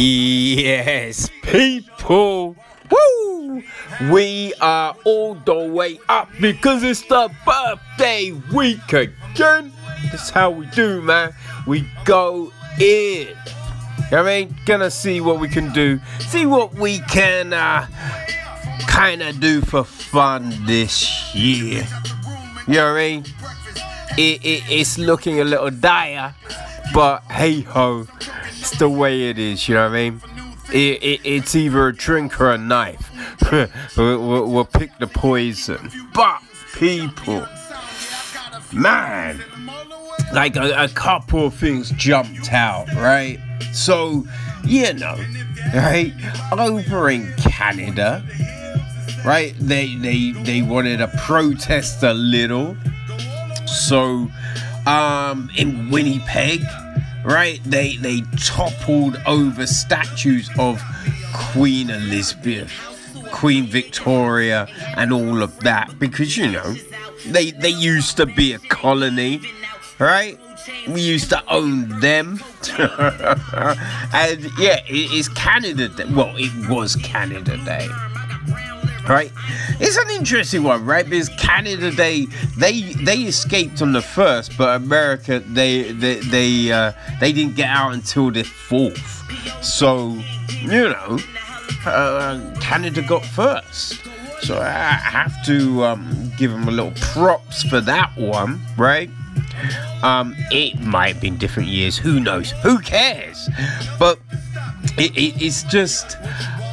Yes, people. Woo! We are all the way up because it's the birthday week again. That's how we do, man. We go in. I mean? Gonna see what we can do. See what we can uh, kind of do for fun this year. You know what I mean? It, it, it's looking a little dire, but hey ho, it's the way it is. You know what I mean? It, it, it's either a drink or a knife. we'll, we'll, pick the poison. But people, man, like a, a couple of things jumped out, right? So, you know, right? Over in Canada, right? They they they wanted to protest a little. So, um, in Winnipeg, right? They they toppled over statues of Queen Elizabeth, Queen Victoria, and all of that because you know they they used to be a colony, right? We used to own them, and yeah, it is Canada Day. Well, it was Canada Day right? It's an interesting one, right? Because Canada they they they escaped on the first, but America they they they uh, they didn't get out until the fourth. So you know, uh, Canada got first. So I have to um, give them a little props for that one, right? Um, it might have been different years. Who knows? Who cares? But it, it, it's just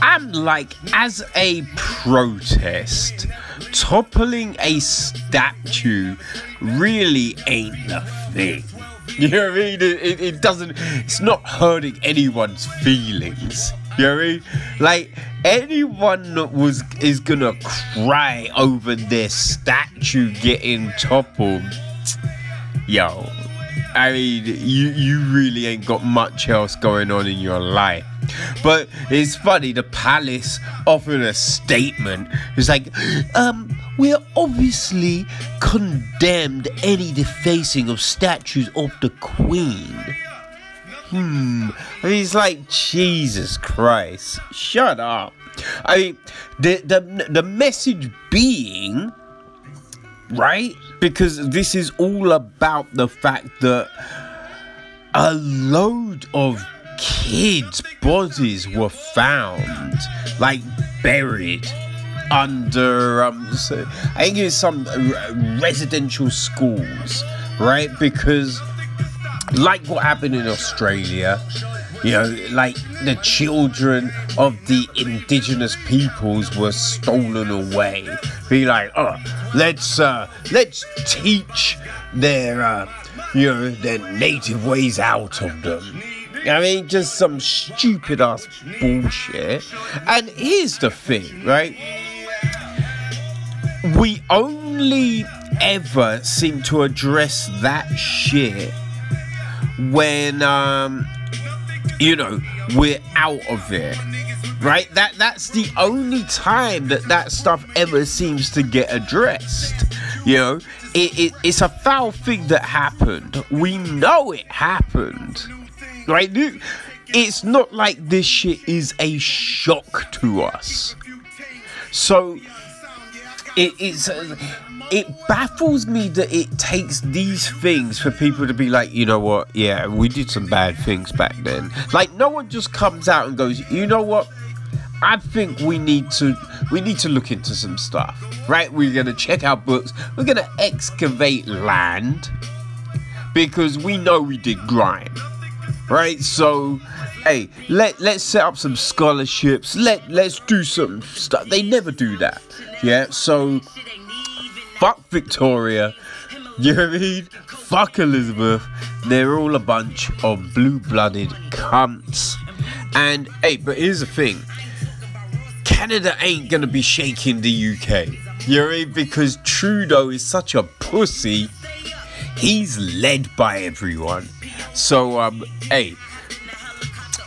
I'm like, as a protest, toppling a statue really ain't the thing. You know what I mean? It, it, it doesn't, it's not hurting anyone's feelings. You know what I mean? Like anyone that was is gonna cry over their statue getting toppled. Yo, I mean, you you really ain't got much else going on in your life. But it's funny, the palace offered a statement. It's like, um, we're obviously condemned any defacing of statues of the Queen. Hmm. And he's like, Jesus Christ, shut up. I mean, the the the message being, right? Because this is all about the fact that a load of kids' bodies were found, like buried under um, I think it's some residential schools, right? Because like what happened in Australia, you know, like the children of the indigenous peoples were stolen away. Be like, oh, let's uh, let's teach their uh, you know their native ways out of them. I mean, just some stupid ass bullshit. And here's the thing, right? We only ever seem to address that shit when um you know we're out of it right that that's the only time that that stuff ever seems to get addressed you know it, it it's a foul thing that happened we know it happened right it's not like this shit is a shock to us so it, it's uh, it baffles me that it takes these things for people to be like, you know what? Yeah, we did some bad things back then. Like no one just comes out and goes, you know what? I think we need to we need to look into some stuff, right? We're gonna check our books. We're gonna excavate land because we know we did crime, right? So, hey, let let's set up some scholarships. Let let's do some stuff. They never do that, yeah. So fuck Victoria. You know what I mean? Fuck Elizabeth. They're all a bunch of blue blooded cunts. And hey, but here's the thing Canada ain't gonna be shaking the UK. You know I mean? Because Trudeau is such a pussy. He's led by everyone. So um, hey,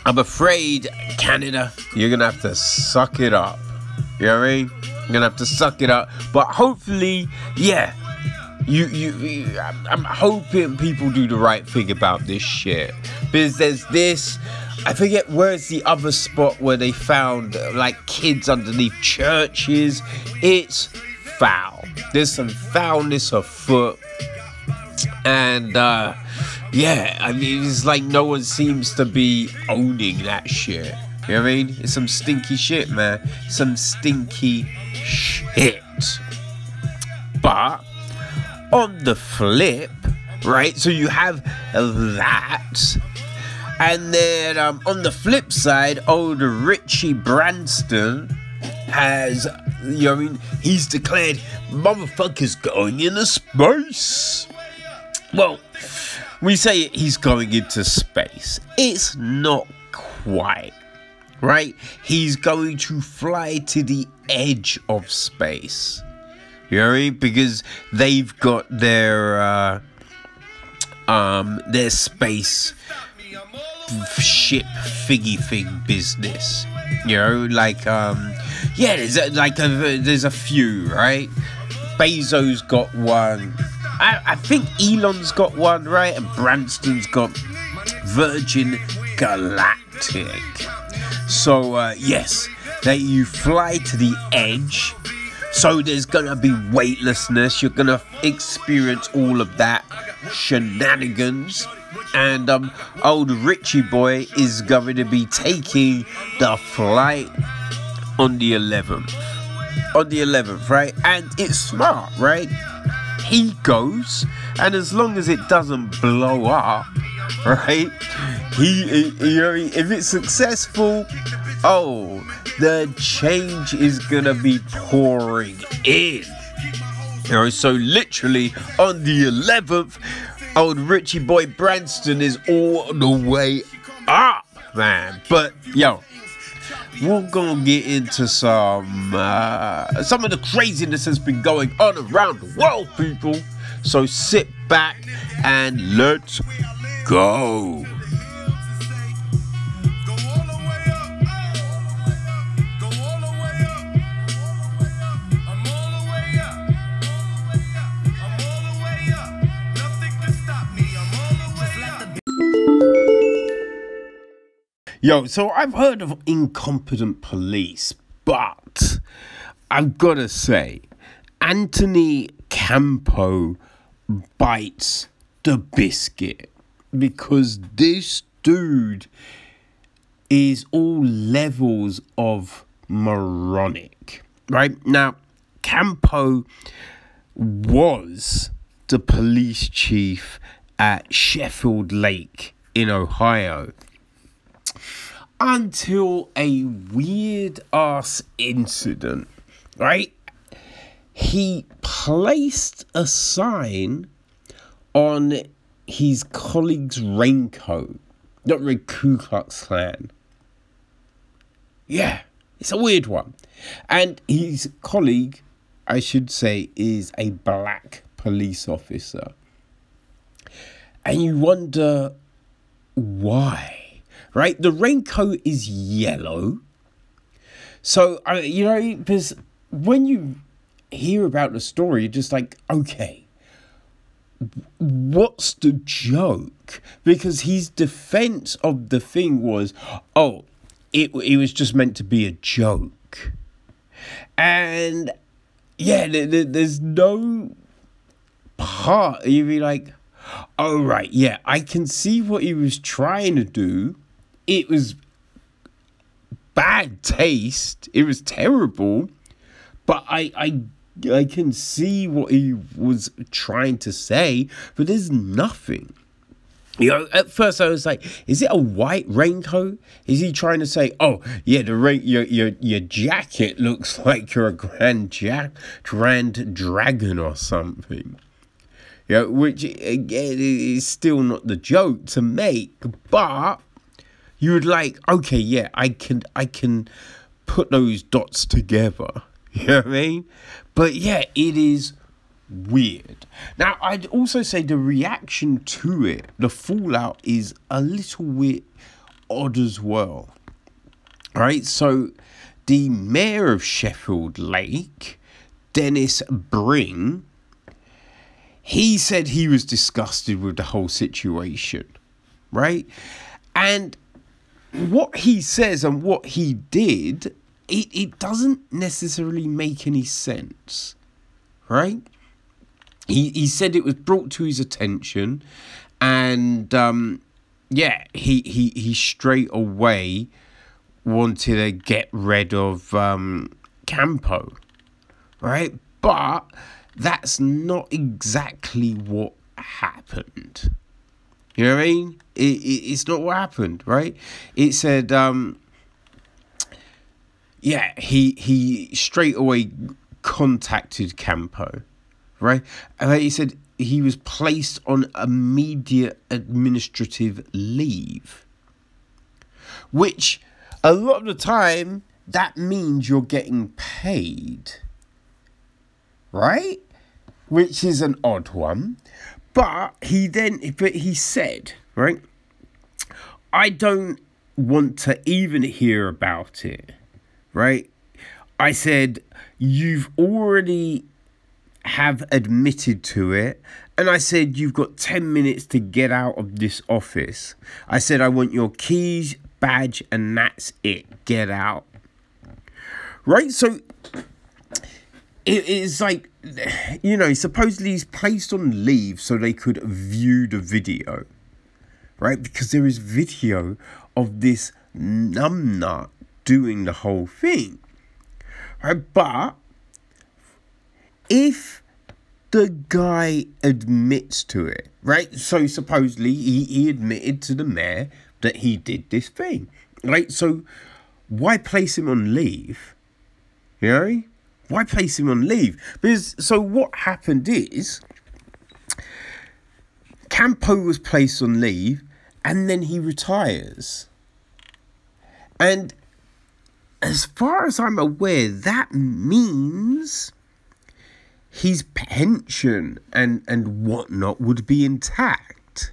I'm afraid Canada, you're gonna have to suck it up. You know what I mean? You're gonna have to suck it up. But hopefully, yeah, you, you, you I'm, I'm hoping people do the right thing about this shit because there's this i forget where's the other spot where they found uh, like kids underneath churches. It's foul. There's some foulness afoot and uh yeah i mean it's like no one seems to be owning that shit. You know what i mean? It's some stinky shit man. Some stinky shit. But on the flip, right? So you have that. And then um, on the flip side, old Richie Branson has, you know, I mean, he's declared motherfucker's going into space. Well, we say he's going into space. It's not quite, right? He's going to fly to the edge of space. You know what I mean? Because they've got their uh, um their space ship figgy thing business. You know, like um yeah, there's a, like a, there's a few, right? Bezos got one. I, I think Elon's got one, right? And Branson's got Virgin Galactic. So uh, yes, that you fly to the edge so there's gonna be weightlessness. You're gonna experience all of that shenanigans. And um, old Richie boy is going to be taking the flight on the 11th. On the 11th, right? And it's smart, right? He goes, and as long as it doesn't blow up, right? He, know, if it's successful, oh, the change is gonna be pouring in. You know, so literally on the 11th, old Richie Boy Branson is all the way up, man. But yo, we're gonna get into some uh, some of the craziness that's been going on around the world, people. So sit back and let's go. Go Yo, so I've heard of incompetent police, but I've got to say, Anthony Campo bites the biscuit because this dude is all levels of moronic. Right now, Campo was the police chief at Sheffield Lake in Ohio until a weird ass incident, right? He placed a sign on his colleague's raincoat, not really Ku Klux Klan. Yeah, it's a weird one. And his colleague, I should say, is a black police officer. And you wonder why right? The raincoat is yellow. So, uh, you know, because when you hear about the story, you're just like, okay, what's the joke? Because his defense of the thing was, oh, it, it was just meant to be a joke. And yeah, there, there- there's no part you'd be like, oh, right, yeah, I can see what he was trying to do. It was bad taste. It was terrible, but I I I can see what he was trying to say, but there's nothing. You know, at first I was like, is it a white raincoat? Is he trying to say, oh yeah, the rain your your your jacket looks like you're a grand jack grand dragon or something. You know, which again is still not the joke to make, but you would like, okay, yeah, I can I can put those dots together. You know what I mean? But yeah, it is weird. Now, I'd also say the reaction to it, the fallout, is a little bit odd as well. All right, so the mayor of Sheffield Lake, Dennis Bring, he said he was disgusted with the whole situation, right? And what he says and what he did, it, it doesn't necessarily make any sense, right? He, he said it was brought to his attention, and um, yeah, he, he, he straight away wanted to get rid of um, Campo, right? But that's not exactly what happened. You know what I mean? It, it, it's not what happened, right? It said, um, yeah, he he straight away contacted Campo, right? And he said he was placed on immediate administrative leave, which a lot of the time that means you're getting paid, right? Which is an odd one. But he then, but he said, right? I don't want to even hear about it, right? I said, you've already have admitted to it. And I said, you've got 10 minutes to get out of this office. I said, I want your keys, badge, and that's it. Get out. Right? So it is like, you know, supposedly he's placed on leave so they could view the video. Right? Because there is video of this numbnut doing the whole thing. Right? But if the guy admits to it, right? So supposedly he, he admitted to the mayor that he did this thing, right? So why place him on leave? You know? Why place him on leave? Because so what happened is Campo was placed on leave and then he retires. And as far as I'm aware, that means his pension and, and whatnot would be intact.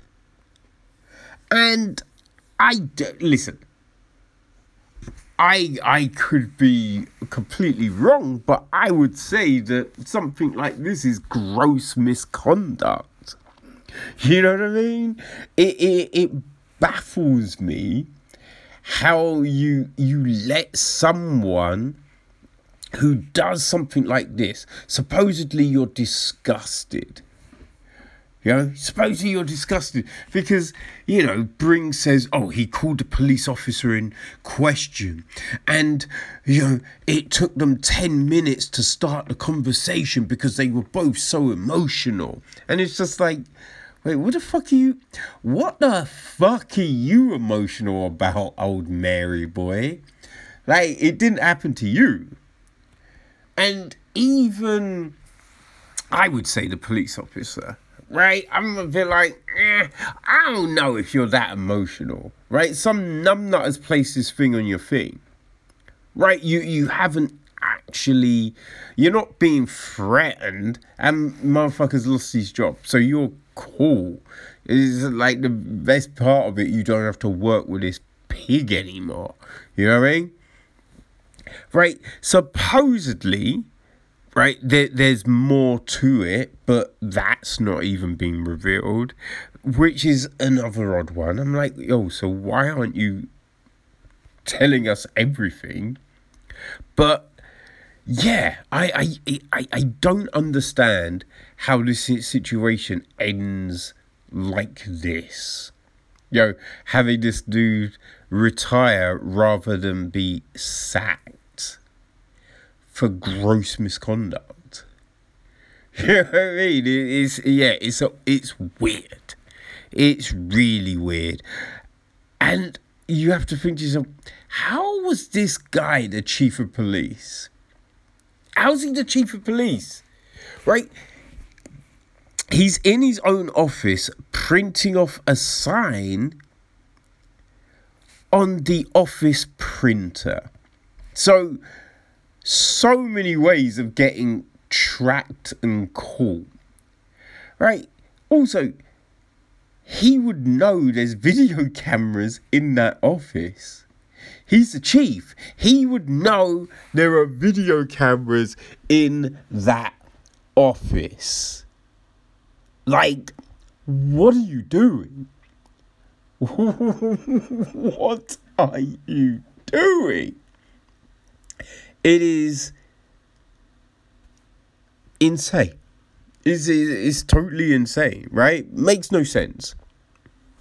And I d- listen. I I could be completely wrong, but I would say that something like this is gross misconduct. You know what I mean? It it, it baffles me how you you let someone who does something like this supposedly you're disgusted you know, supposedly you're disgusted because, you know, Bring says, oh, he called the police officer in question. And, you know, it took them 10 minutes to start the conversation because they were both so emotional. And it's just like, wait, what the fuck are you, what the fuck are you emotional about, old Mary boy? Like, it didn't happen to you. And even, I would say the police officer right? I'm a bit like, eh, I don't know if you're that emotional, right? Some numbnut has placed this thing on your thing, right? You you haven't actually, you're not being threatened, and motherfucker's lost his job, so you're cool. It's like the best part of it. You don't have to work with this pig anymore. You know what I mean? Right? Supposedly, right there, there's more to it but that's not even being revealed which is another odd one. I'm like oh so why aren't you telling us everything? But yeah i i i, I don't understand how this situation ends like this. You know having this dude retire rather than be sacked for gross misconduct. You know what I mean? It is yeah, it's it's weird. It's really weird. And you have to think to yourself, how was this guy the chief of police? How's he the chief of police? Right? He's in his own office printing off a sign on the office printer. So, so many ways of getting tracked and caught. Right? Also, he would know there's video cameras in that office. He's the chief. He would know there are video cameras in that office. Like, what are you doing? what are you doing? It is insane. Is it's totally insane, right? Makes no sense.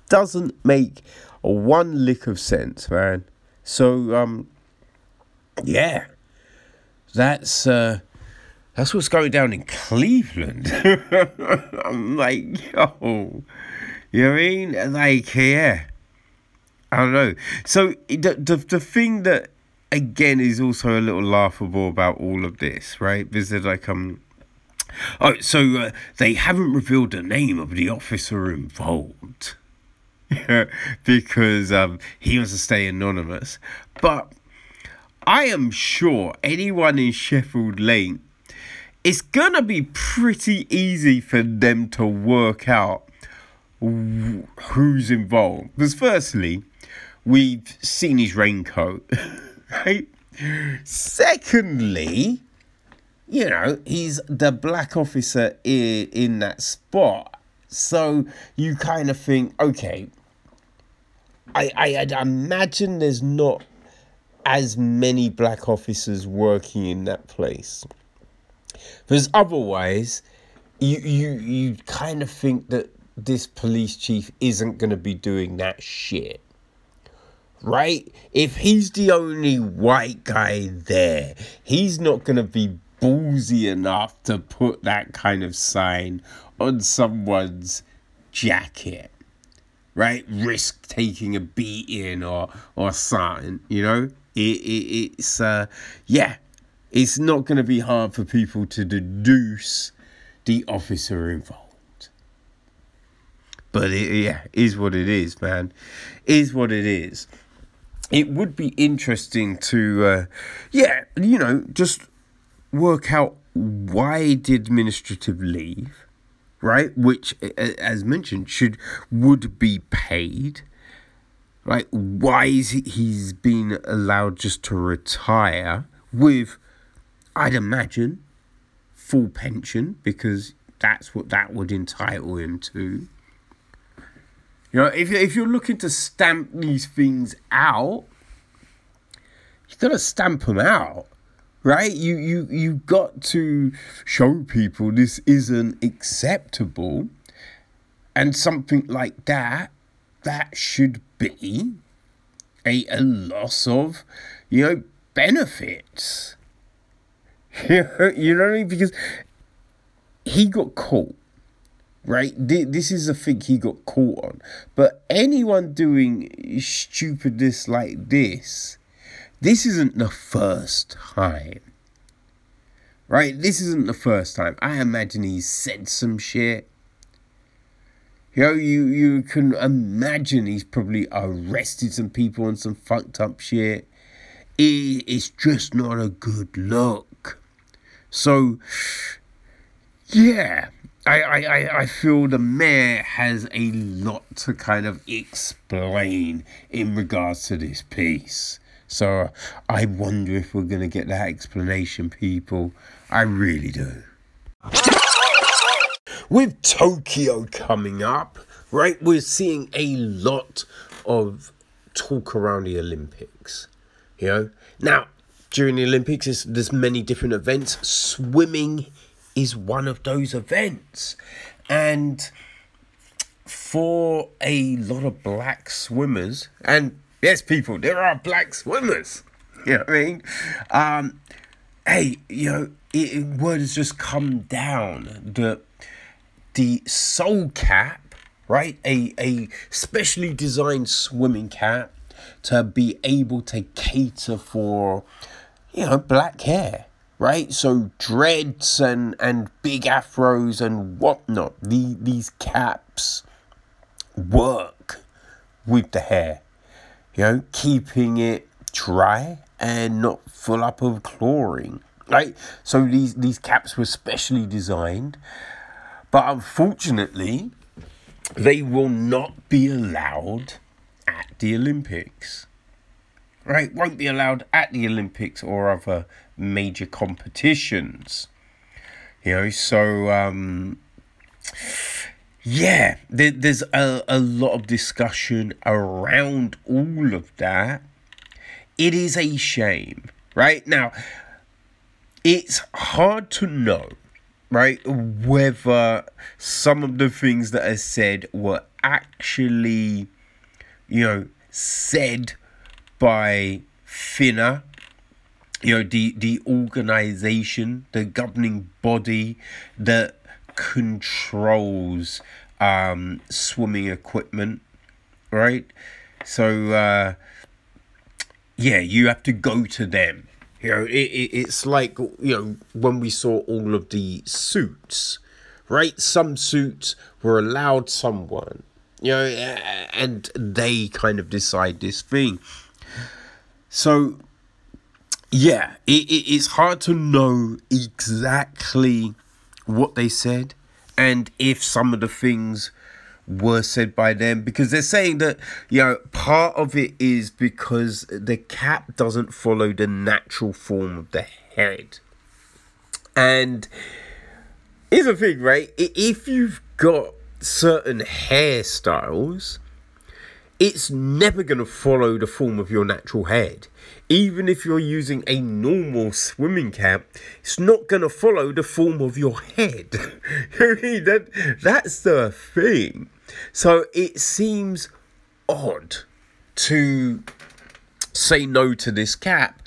Doesn't make one lick of sense, man. So, um, yeah, that's uh, that's what's going down in Cleveland. I'm like, yo, you know I mean? Like, yeah, I don't know. So the the the thing that again is also a little laughable about all of this, right? Is that like um. Oh, so uh, they haven't revealed the name of the officer involved. because um, he wants to stay anonymous. But I am sure anyone in Sheffield Lake, it's gonna be pretty easy for them to work out who's involved. Because firstly, we've seen his raincoat, right? Secondly, you know, he's the black officer in, in that spot. So you kind of think, okay, I, I, I'd imagine there's not as many black officers working in that place. Because otherwise, you you you kind of think that this police chief isn't going to be doing that shit. Right? If he's the only white guy there, he's not going to be ballsy enough to put that kind of sign on someone's jacket. Right? Risk taking a beating or or something, you know? It, it it's uh yeah, it's not going to be hard for people to deduce the officer involved. But it, yeah, is what it is, man. Is what it is. It would be interesting to, uh, yeah, you know, just work out why did administrative leave, right? Which, as mentioned, should would be paid. Right? Why is he, he's been allowed just to retire with, I'd imagine, full pension because that's what that would entitle him to. You know, if if you're looking to stamp these things out, you've got to stamp them out, right? You you you got to show people this isn't acceptable, and something like that that should be a, a loss of, you know, benefits. you know what I mean? Because he got caught right? This is a thing he got caught on. But anyone doing stupidness like this, this isn't the first time. Right? This isn't the first time. I imagine he's said some shit. You know, you, you can imagine he's probably arrested some people on some fucked up shit. It, it's just not a good look. So, yeah, I, I, I feel the mayor has a lot to kind of explain in regards to this piece. So I wonder if we're going to get that explanation, people. I really do. With Tokyo coming up, right, we're seeing a lot of talk around the Olympics. You know, now during the Olympics, there's, there's many different events. Swimming is one of those events. And for a lot of black swimmers, and yes, people, there are black swimmers. You know what I mean? Um, hey, you know, it, it, word has just come down that the soul cap, right? A, a specially designed swimming cap to be able to cater for, you know, black hair right? So dreads and and big afros and whatnot. The, these caps work with the hair, you know, keeping it dry and not full up of chlorine. Right? So these, these caps were specially designed, but unfortunately, they will not be allowed at the Olympics. Right? Won't be allowed at the Olympics or other major competitions. You know, so um, yeah, there, there's a, a lot of discussion around all of that. It is a shame, right? Now, it's hard to know, right, whether some of the things that are said were actually, you know, said by FINA, you know, the, the organization, the governing body that controls um, swimming equipment, right? So, uh, yeah, you have to go to them. You know, it, it, it's like, you know, when we saw all of the suits, right? Some suits were allowed someone, you know, and they kind of decide this thing. So, yeah, it, it, it's hard to know exactly what they said and if some of the things were said by them because they're saying that you know part of it is because the cap doesn't follow the natural form of the head. And here's the thing right? If you've got certain hairstyles it's never going to follow the form of your natural head. Even if you're using a normal swimming cap, it's not going to follow the form of your head. that, that's the thing. So it seems odd to say no to this cap,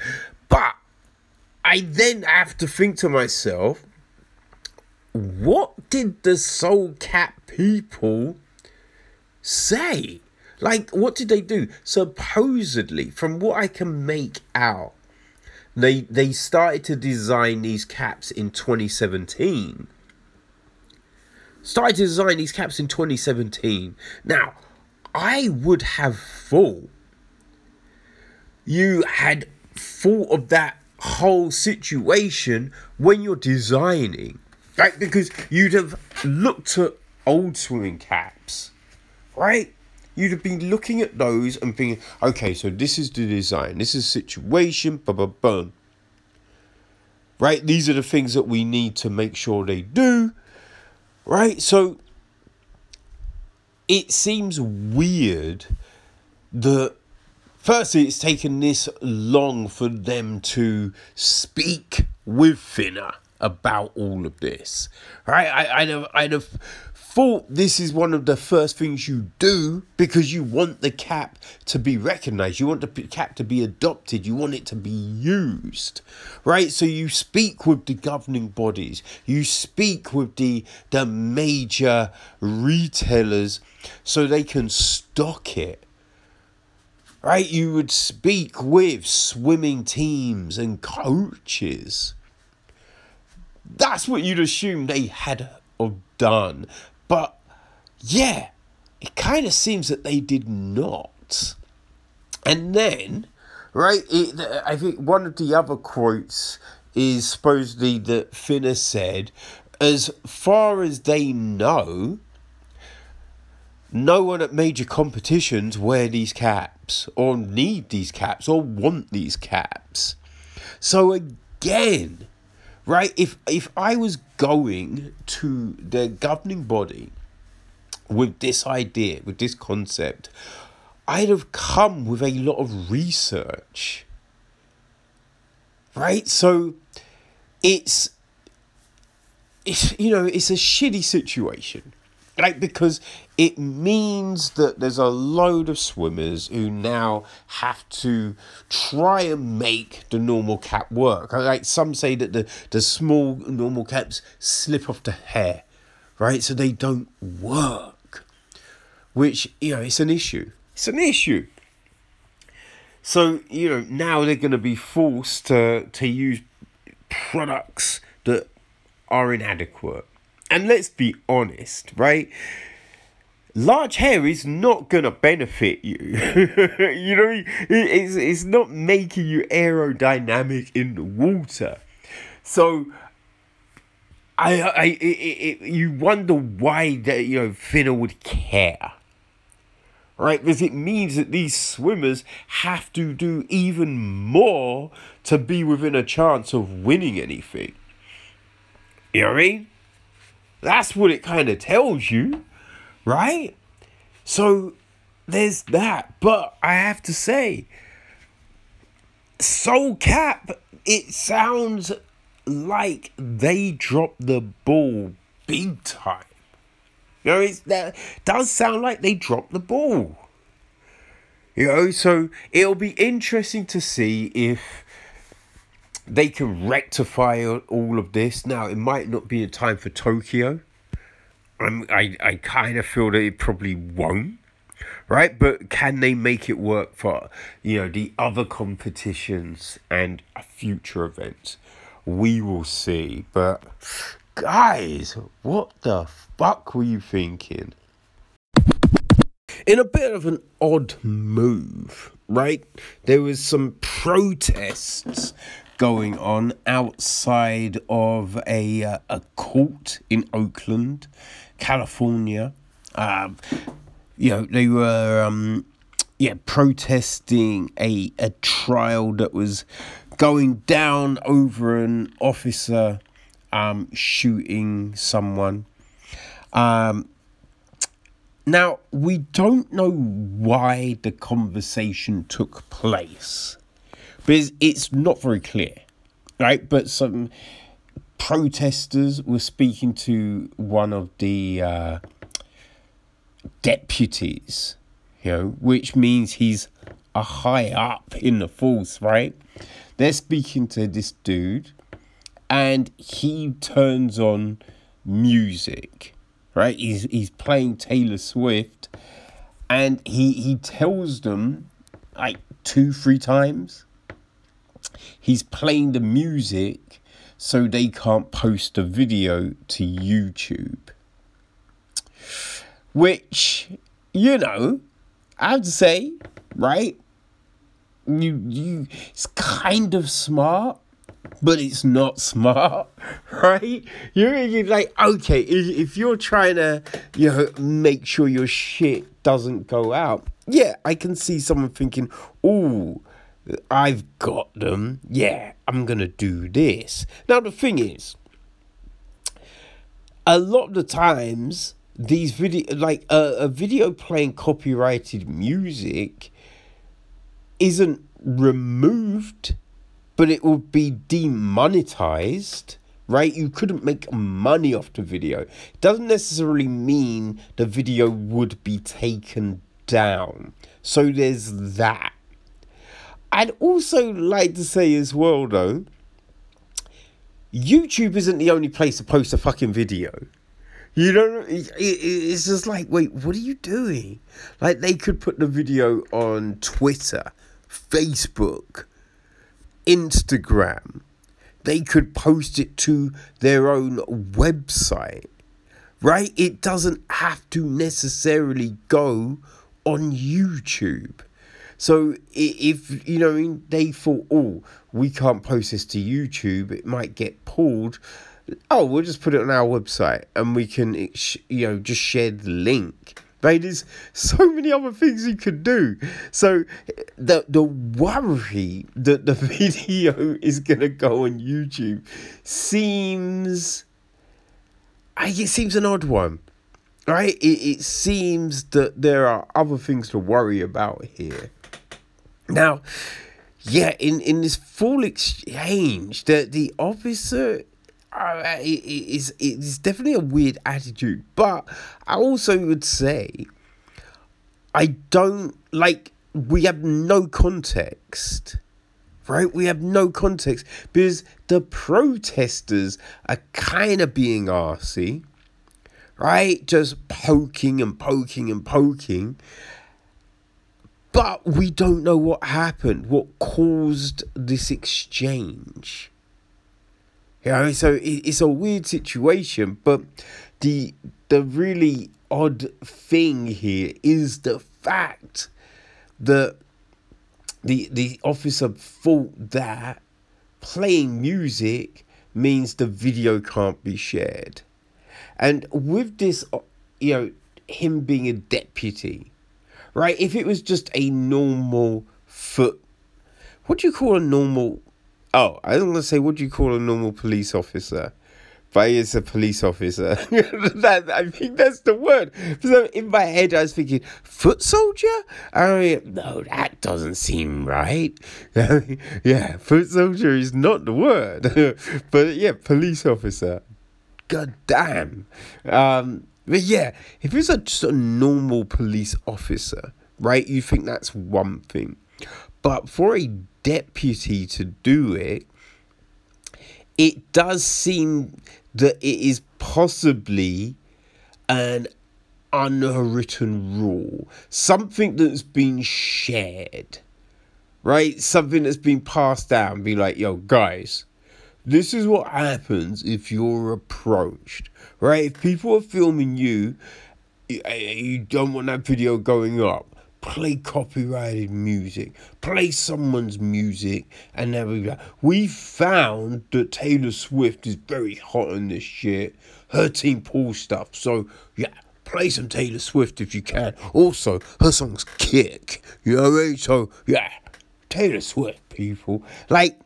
but I then have to think to myself, what did the soul cap people say? Like, what did they do? Supposedly, from what I can make out, they they started to design these caps in 2017. Started to design these caps in 2017. Now, I would have thought you had thought of that whole situation when you're designing, right? Because you'd have looked at old swimming caps, right? You'd have been looking at those and thinking, okay, so this is the design, this is situation, blah, blah, blah. Right? These are the things that we need to make sure they do. Right? So it seems weird that firstly it's taken this long for them to speak with FINA about all of this. Right? I, I'd have I'd have thought this is one of the first things you do because you want the cap to be recognized. You want the cap to be adopted. You want it to be used, right? So you speak with the governing bodies. You speak with the the major retailers so they can stock it. Right? You would speak with swimming teams and coaches. That's what you'd assume they had done. But yeah, it kind of seems that they did not. And then, right, it, I think one of the other quotes is supposedly that FINA said, as far as they know, no one at major competitions wear these caps or need these caps or want these caps. So again, right? If if I was going to the governing body with this idea, with this concept, I'd have come with a lot of research. Right? So it's it's you know, it's a shitty situation like because it means that there's a load of swimmers who now have to try and make the normal cap work. Like some say that the, the small normal caps slip off the hair, right? So they don't work. Which, you know, it's an issue. It's an issue. So, you know, now they're going to be forced to, to use products that are inadequate and let's be honest, right? Large hair is not gonna benefit you. you know, it's it's not making you aerodynamic in the water. So I, I, it, it, you wonder why that you know FINA would care, right? Because it means that these swimmers have to do even more to be within a chance of winning anything. You know what I mean? That's what it kind of tells you, right? So there's that. But I have to say, Soul Cap, it sounds like they dropped the ball big time. You know, it's, that does sound like they dropped the ball. You know, so it'll be interesting to see if they can rectify all of this. Now, it might not be a time for Tokyo. I'm, I, I kind of feel that it probably won't, right? But can they make it work for, you know, the other competitions and future events? We will see. But, guys, what the fuck were you thinking? in a bit of an odd move, right? There was some protests going on outside of a uh, a court in Oakland, California. Um, you know, they were um, yeah protesting a a trial that was going down over an officer um, shooting someone. Um, now, we don't know why the conversation took place, because it's not very clear, right? But some protesters were speaking to one of the uh, deputies, you know, which means he's a high up in the force, right? They're speaking to this dude, and he turns on music right? He's he's playing Taylor Swift, and he he tells them like two three times. He's playing the music so they can't post a video to YouTube. Which, you know, I have to say, right? You you it's kind of smart but it's not smart, right? You're, you're like, okay, if, if you're trying to, you know, make sure your shit doesn't go out, yeah, I can see someone thinking, oh, I've got them. Yeah, I'm gonna do this. Now the thing is, a lot of the times these video, like uh, a video playing copyrighted music, isn't removed but it would be demonetized, right? You couldn't make money off the video. It doesn't necessarily mean the video would be taken down. So there's that. I'd also like to say as well, though, YouTube isn't the only place to post a fucking video. You know, it, it, it's just like, wait, what are you doing? Like, they could put the video on Twitter, Facebook, Instagram. They could post it to their own website, right? It doesn't have to necessarily go on YouTube. So if you know they thought, oh, we can't post this to YouTube, it might get pulled. Oh, we'll just put it on our website and we can, eh, you know, just share the link. Right? There's so many other things you could do. So the the worry that the video is gonna go on YouTube seems I it seems an odd one. Right? It it seems that there are other things to worry about here. Now, yeah, in, in this full exchange, the the officer uh, it, definitely a weird attitude, but I also would say I don't like we have no context. Right? We have no context because the protesters are kind of being arsy, right? Just poking and poking and poking. But we don't know what happened, what caused this exchange. You know, so it's a weird situation, but the the really odd thing here is the fact that the the officer thought that playing music means the video can't be shared. And with this, you know, him being a deputy, right? If it was just a normal foot, what do you call a normal? Oh, I was to say, what do you call a normal police officer? But is a police officer. that I think that's the word. So in my head, I was thinking, foot soldier? I mean, no, that doesn't seem right. yeah, foot soldier is not the word. but yeah, police officer. God damn. Um, but yeah, if it's a, just a normal police officer, right, you think that's one thing. But for a deputy to do it, it does seem that it is possibly an unwritten rule, something that's been shared, right? Something that's been passed down. Be like, yo, guys, this is what happens if you're approached, right? If people are filming you, uh, you don't want that video going up play copyrighted music, play someone's music, and everything. We. We found that Taylor Swift is very hot on this shit. Her team pulls stuff, so yeah, play some Taylor Swift if you can. Also, her songs kick. You know what I mean? So yeah, Taylor Swift, people. Like,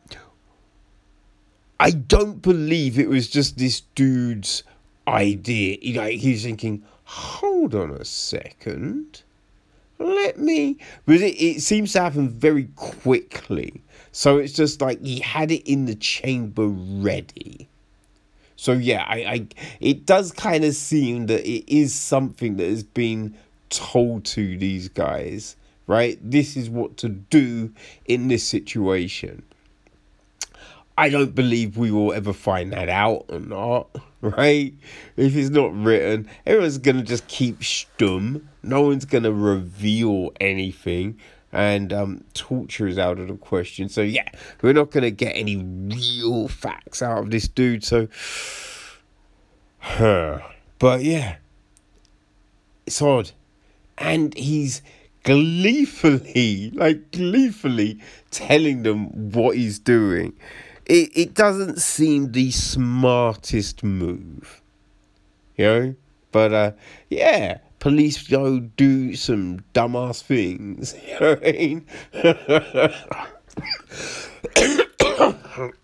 I don't believe it was just this dude's idea. Like he's thinking, hold on a second. Let me but it, it seems to happen very quickly. So it's just like he had it in the chamber ready. So yeah i, I it does kind of seem that it is something that has been told to these guys right? This is what to do in this situation I don't believe we will ever find that out or not, right? If it's not written, everyone's gonna just keep stum. No one's gonna reveal anything, and um, torture is out of the question. So yeah, we're not gonna get any real facts out of this dude. So, huh. But yeah, it's odd, and he's gleefully, like gleefully, telling them what he's doing it, it doesn't seem the smartest move. You know? But uh yeah, police go do some dumbass things. You know what I mean?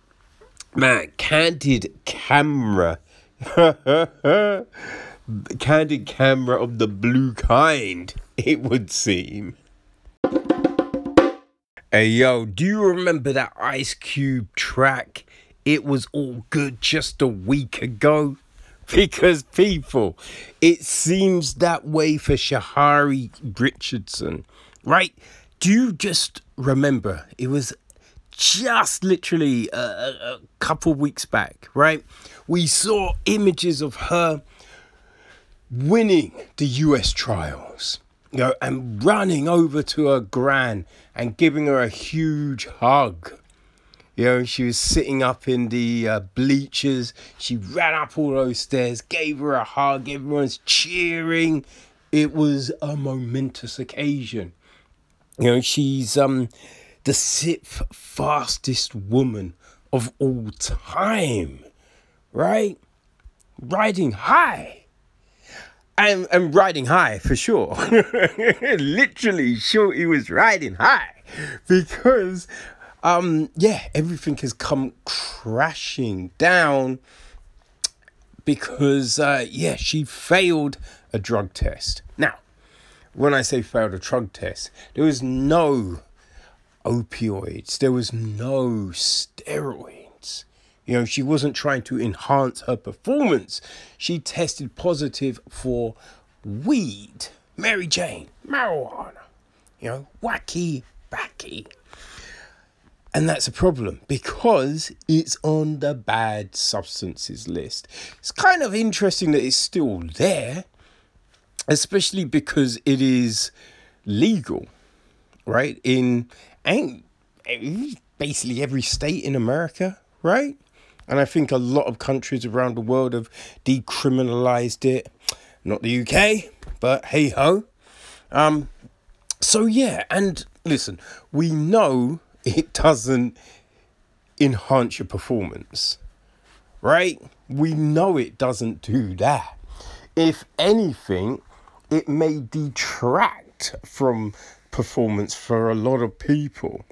Man, candid camera. candid camera of the blue kind, it would seem. Hey yo, do you remember that Ice Cube track? It was all good just a week ago. Because people, it seems that way for Sha'Carri Richardson, right? Do you just remember? It was just literally a, a couple weeks back, right? We saw images of her winning the US trials you know, and running over to her gran and giving her a huge hug. You know, she was sitting up in the uh, bleachers. She ran up all those stairs, gave her a hug. Everyone's cheering. It was a momentous occasion. You know, she's um the sixth fastest woman of all time, right? Riding high and, and riding high for sure. Literally, sure, he was riding high because, um, yeah, everything has come crashing down because, uh, yeah, she failed a drug test. Now, when I say failed a drug test, there was no opioids, there was no steroids you know, she wasn't trying to enhance her performance. She tested positive for weed, Mary Jane, marijuana, you know, wacky, backy. And that's a problem because it's on the bad substances list. It's kind of interesting that it's still there, especially because it is legal, right? In ain't basically every state in America, right? And I think a lot of countries around the world have decriminalized it. not the UK, but hey ho. Um, so yeah, and listen, we know it doesn't enhance your performance, right? We know it doesn't do that. If anything, it may detract from performance for a lot of people.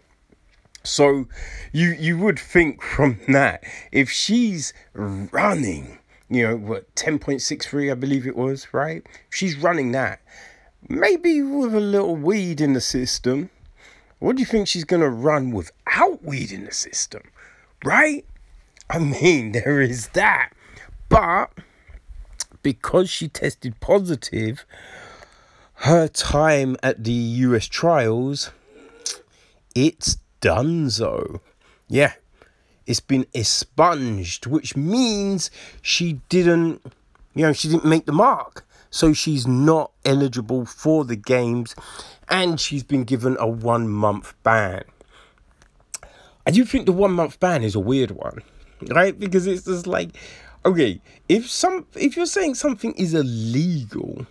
So you you would think from that if she's running, you know, what 10.63 I believe it was, right? She's running that maybe with a little weed in the system. What do you think she's going to run without weed in the system? Right? I mean, there is that. But because she tested positive, her time at the US trials, it's donezo. Yeah, it's been expunged, which means she didn't, you know, she didn't make the mark. So she's not eligible for the games and she's been given a one month ban. I do think the one month ban is a weird one, right? Because it's just like, okay, if some if you're saying something is illegal,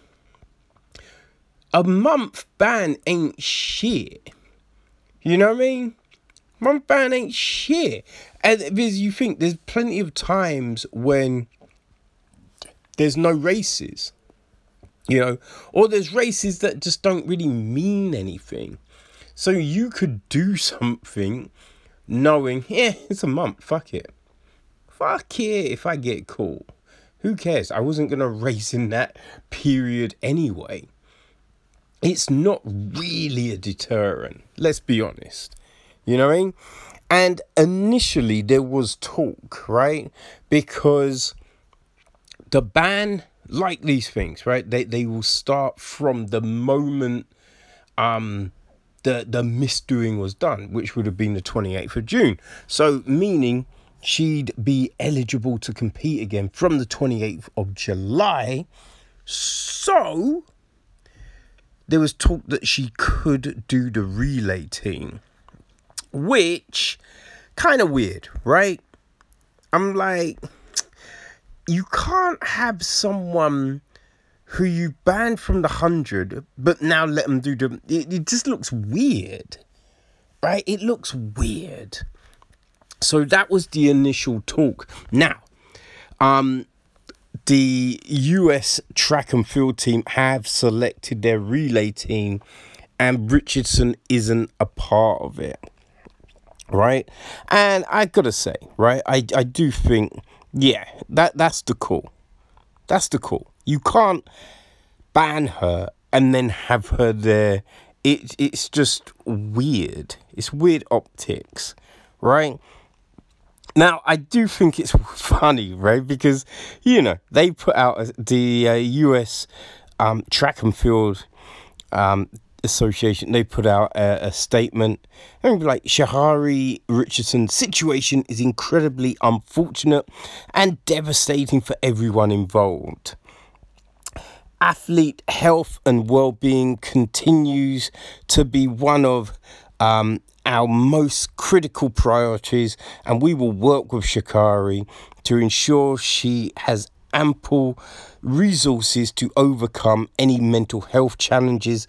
a month ban ain't shit. You know what I mean? Month ban ain't shit. And because you think there's plenty of times when there's no races. You know, or there's races that just don't really mean anything. So you could do something knowing, yeah, it's a month, fuck it. Fuck it if I get caught. Who cares? I wasn't going to race in that period anyway. It's not really a deterrent, let's be honest. You know what I mean? And initially there was talk, right? Because the ban, like these things, right? They they will start from the moment um the the misdoing was done, which would have been the 28th of June. So meaning she'd be eligible to compete again from the 28th of July. So there was talk that she could do the relay team, which kind of weird, right? I'm like, you can't have someone who you banned from the hundred, but now let them do the. It, it just looks weird, right? It looks weird. So that was the initial talk. Now, um, the US track and field team have selected their relay team, and Richardson isn't a part of it. Right? And I gotta say, right, I, I do think, yeah, that that's the call. That's the call. You can't ban her and then have her there. It it's just weird. It's weird optics, right? Now, I do think it's funny, right? Because, you know, they put out the uh, US um, Track and Field um, Association, they put out a, a statement. And like, Sha'Carri Richardson's situation is incredibly unfortunate and devastating for everyone involved. Athlete health and well being continues to be one of um, our most critical priorities, and we will work with Sha'Carri to ensure she has ample resources to overcome any mental health challenges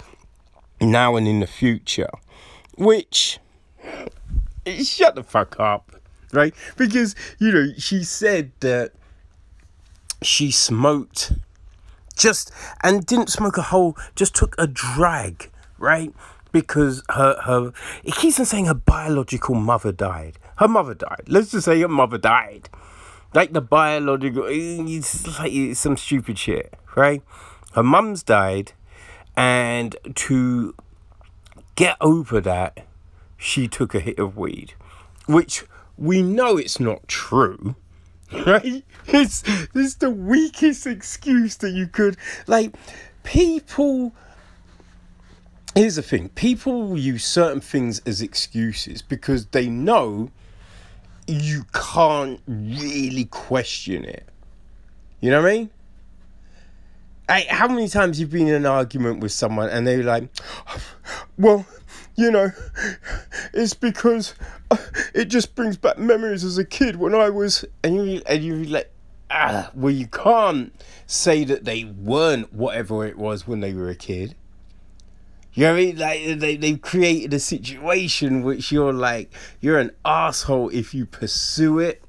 now and in the future. Which, shut the fuck up, right? Because, you know, she said that she smoked just and didn't smoke a whole, just took a drag, right? Because her her it keeps on saying her biological mother died. Her mother died. Let's just say her mother died. Like the biological it's like it's some stupid shit, right? Her mum's died and to get over that she took a hit of weed. Which we know it's not true. Right? It's it's the weakest excuse that you could like people here's the thing people use certain things as excuses because they know you can't really question it. You know what I mean? Hey, how many times you've been in an argument with someone and they're like, well, you know, it's because uh, it just brings back memories as a kid when I was, and you and you like, uh, well, you can't say that they weren't whatever it was when they were a kid. You know what I mean? Like they they've created a situation which you're like you're an asshole if you pursue it.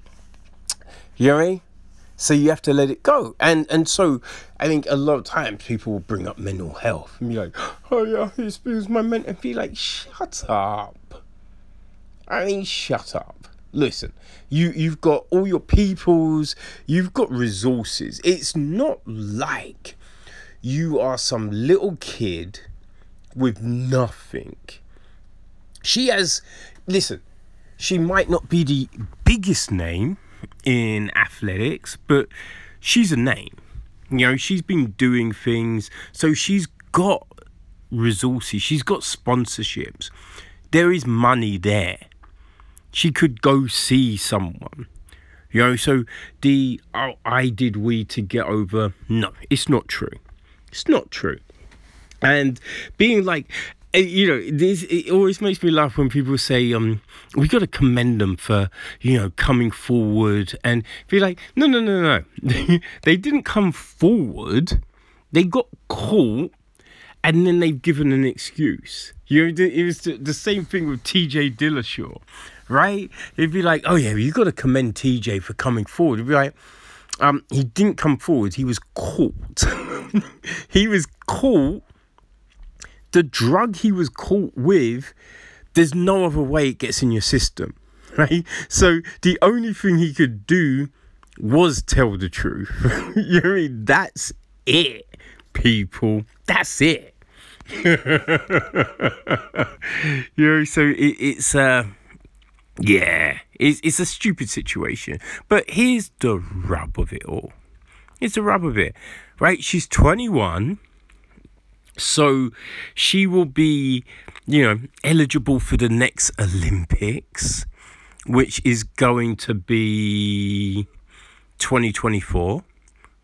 You know what I mean? So you have to let it go. And and so I think a lot of times people will bring up mental health and be like, oh yeah, it was my mental and be like, shut up. I mean, shut up. Listen, you you've got all your peoples, you've got resources. It's not like you are some little kid with nothing. She has listen, she might not be the biggest name in athletics, but she's a name. You know, she's been doing things, so she's got resources, she's got sponsorships. There is money there. She could go see someone. You know, so the oh, I did we to get over. No, it's not true. It's not true. And being like, eh, you know, this it always makes me laugh when people say, um, we got to commend them for, you know, coming forward and be like, no, no, no, no. they didn't come forward. They got caught and then they've given an excuse. You know, it was the same thing with TJ Dillashaw, right? It'd be like, oh yeah, you got to commend TJ for coming forward. It'd be like, um, he didn't come forward. He was caught. he was caught. The drug he was caught with, there's no other way it gets in your system, right? So the only thing he could do was tell the truth. you know, I mean? that's it, people. That's it. you know, so it, it's uh yeah, it's it's a stupid situation. But here's the rub of it all. It's the rub of it, right? She's 21, so she will be, you know, eligible for the next Olympics, which is going to be 2024,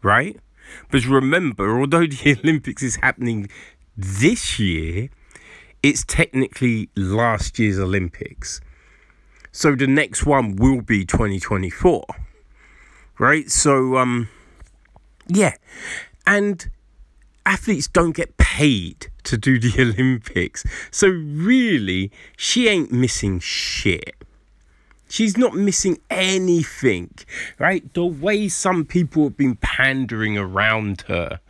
right? But remember, although the Olympics is happening this year, it's technically last year's Olympics. So the next one will be 2024. Right? So um yeah. And athletes don't get paid to do the Olympics. So really, she ain't missing shit. She's not missing anything, right? The way some people have been pandering around her,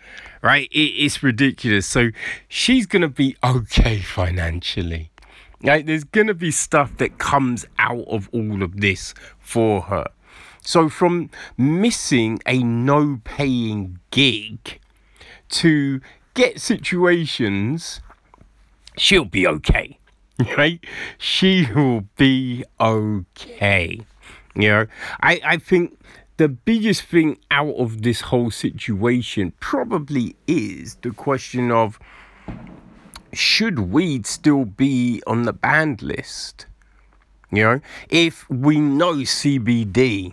right? It, it's ridiculous. So she's going to be okay financially. Right? There's going to be stuff that comes out of all of this for her. So from missing a no paying gig to get situations, she'll be okay. Right? She will be okay. You know, I, I think the biggest thing out of this whole situation probably is the question of should weed still be on the banned list? You know, if we know CBD,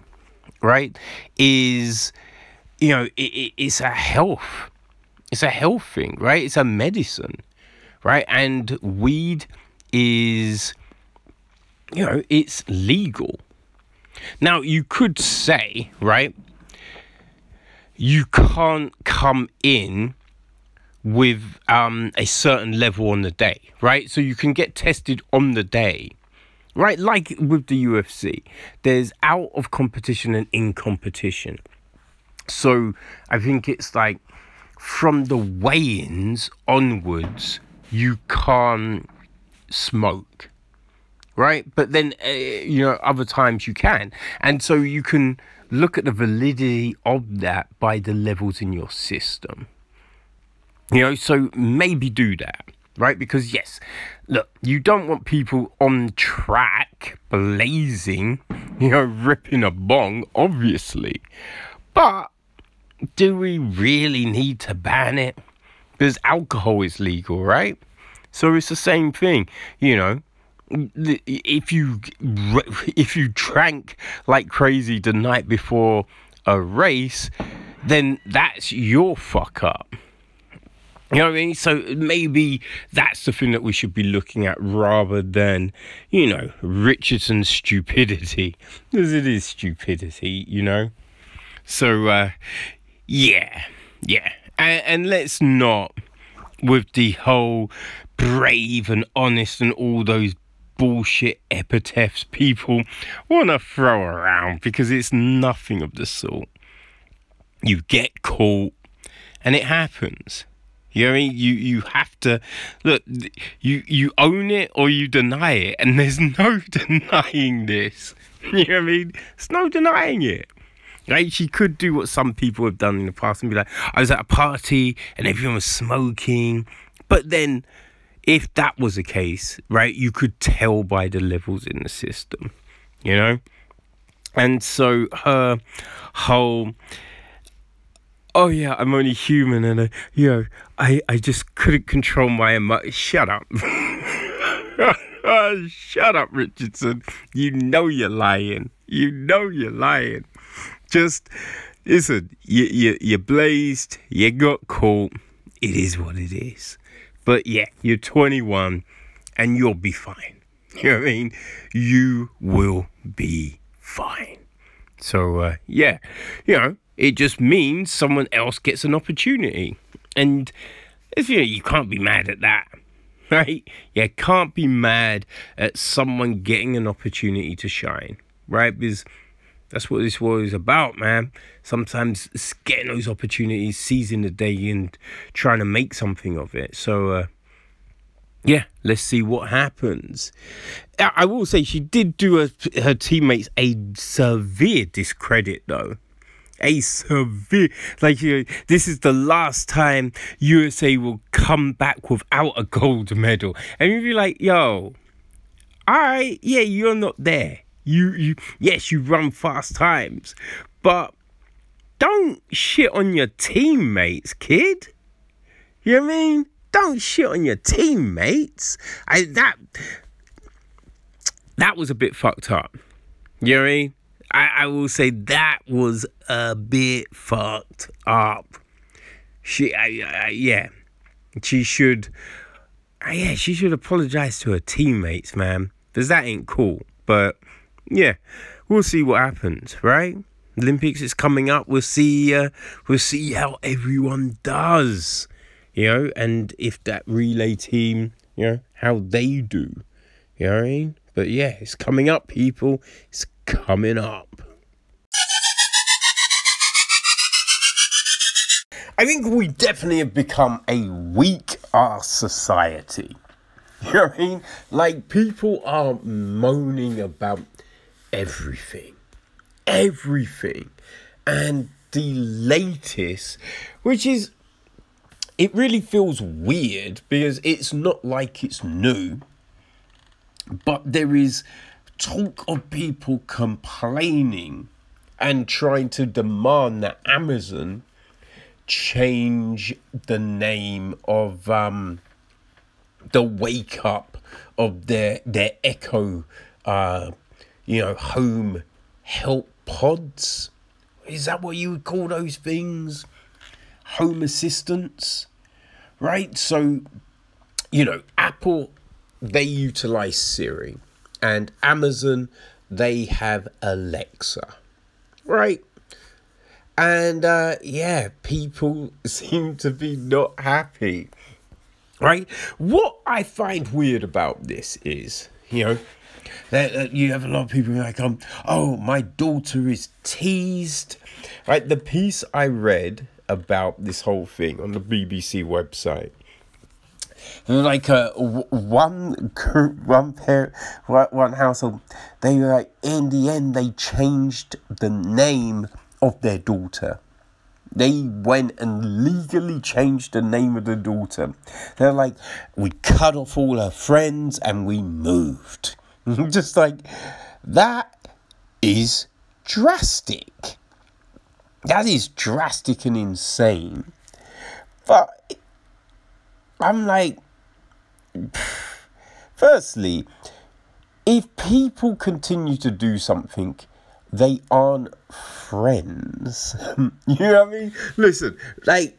right, is, you know, it, it, it's a health, it's a health thing, right? It's a medicine, right? And weed is, you know, it's legal. Now, you could say, right, you can't come in with um, a certain level on the day, right? So you can get tested on the day, right? Like with the UFC, there's out of competition and in competition. So I think it's like from the weigh ins onwards, you can't smoke, right? But then, uh, you know, other times you can. And so you can look at the validity of that by the levels in your system. You know, so maybe do that, right? Because, yes, look, you don't want people on track blazing, you know, ripping a bong, obviously. But do we really need to ban it? Because alcohol is legal, right? So it's the same thing, you know. If you if you drank like crazy the night before a race, then that's your fuck up. You know what I mean? So maybe that's the thing that we should be looking at rather than, you know, Richardson's stupidity. Because it is stupidity, you know? So, uh, yeah, yeah. And, and let's not, with the whole brave and honest and all those bullshit epithets people want to throw around because it's nothing of the sort. You get caught and it happens. You know I mean? You you have to look. You you own it or you deny it, and there's no denying this. You know what I mean? There's no denying it. Right? She could do what some people have done in the past and be like, I was at a party and everyone was smoking. But then, if that was the case, right, you could tell by the levels in the system, you know? And so her whole oh yeah, I'm only human, and I, you know, I I just couldn't control my emotions. Shut up. Shut up, Richardson. You know you're lying. You know you're lying. Just listen. You you you blazed. You got caught. It is what it is. But yeah, you're 21, and you'll be fine. You know what I mean? You will be fine. So uh, yeah, you know, it just means someone else gets an opportunity, and if you know, you can't be mad at that, right? You can't be mad at someone getting an opportunity to shine, right? Because that's what this war is about, man. Sometimes it's getting those opportunities, seizing the day, and trying to make something of it. So. Uh, yeah, let's see what happens. I will say she did do her, her teammates a severe discredit, though. A severe, like you know, this is the last time USA will come back without a gold medal, and you'd be like, "Yo, all right, yeah, you're not there. You, you, yes, you run fast times, but don't shit on your teammates, kid. You know what I mean? Don't shit on your teammates. I that that was a bit fucked up. You know what I mean? I, I will say that was a bit fucked up. She, I, I, yeah, she should, uh, yeah, she should apologize to her teammates, man, because that ain't cool. But yeah, we'll see what happens, right? Olympics is coming up. We'll see. Uh, we'll see how everyone does, you know, and if that relay team, you know, how they do. You know what I mean? But yeah, it's coming up, people. It's coming up. I think we definitely have become a weak ass society. You know what I mean? Like people are moaning about everything. Everything. And the latest, which is it really feels weird because it's not like it's new, but there is talk of people complaining and trying to demand that Amazon change the name of um, the wake up of their their Echo, uh, you know, home help pods. Is that what you would call those things? Home assistants, right? So, you know, Apple they utilize Siri, and Amazon they have Alexa, right? And uh, yeah, people seem to be not happy. Right? What I find weird about this is, you know, that, that you have a lot of people like, um, oh, my daughter is teased. Right? The piece I read about this whole thing on the BBC website like uh, one cur- one pair one household they were like in the end they changed the name of their daughter they went and legally changed the name of the daughter they're like we cut off all her friends and we moved just like that is drastic that is drastic and insane but I'm like, firstly, if people continue to do something, they aren't friends. you know what I mean? Listen, like,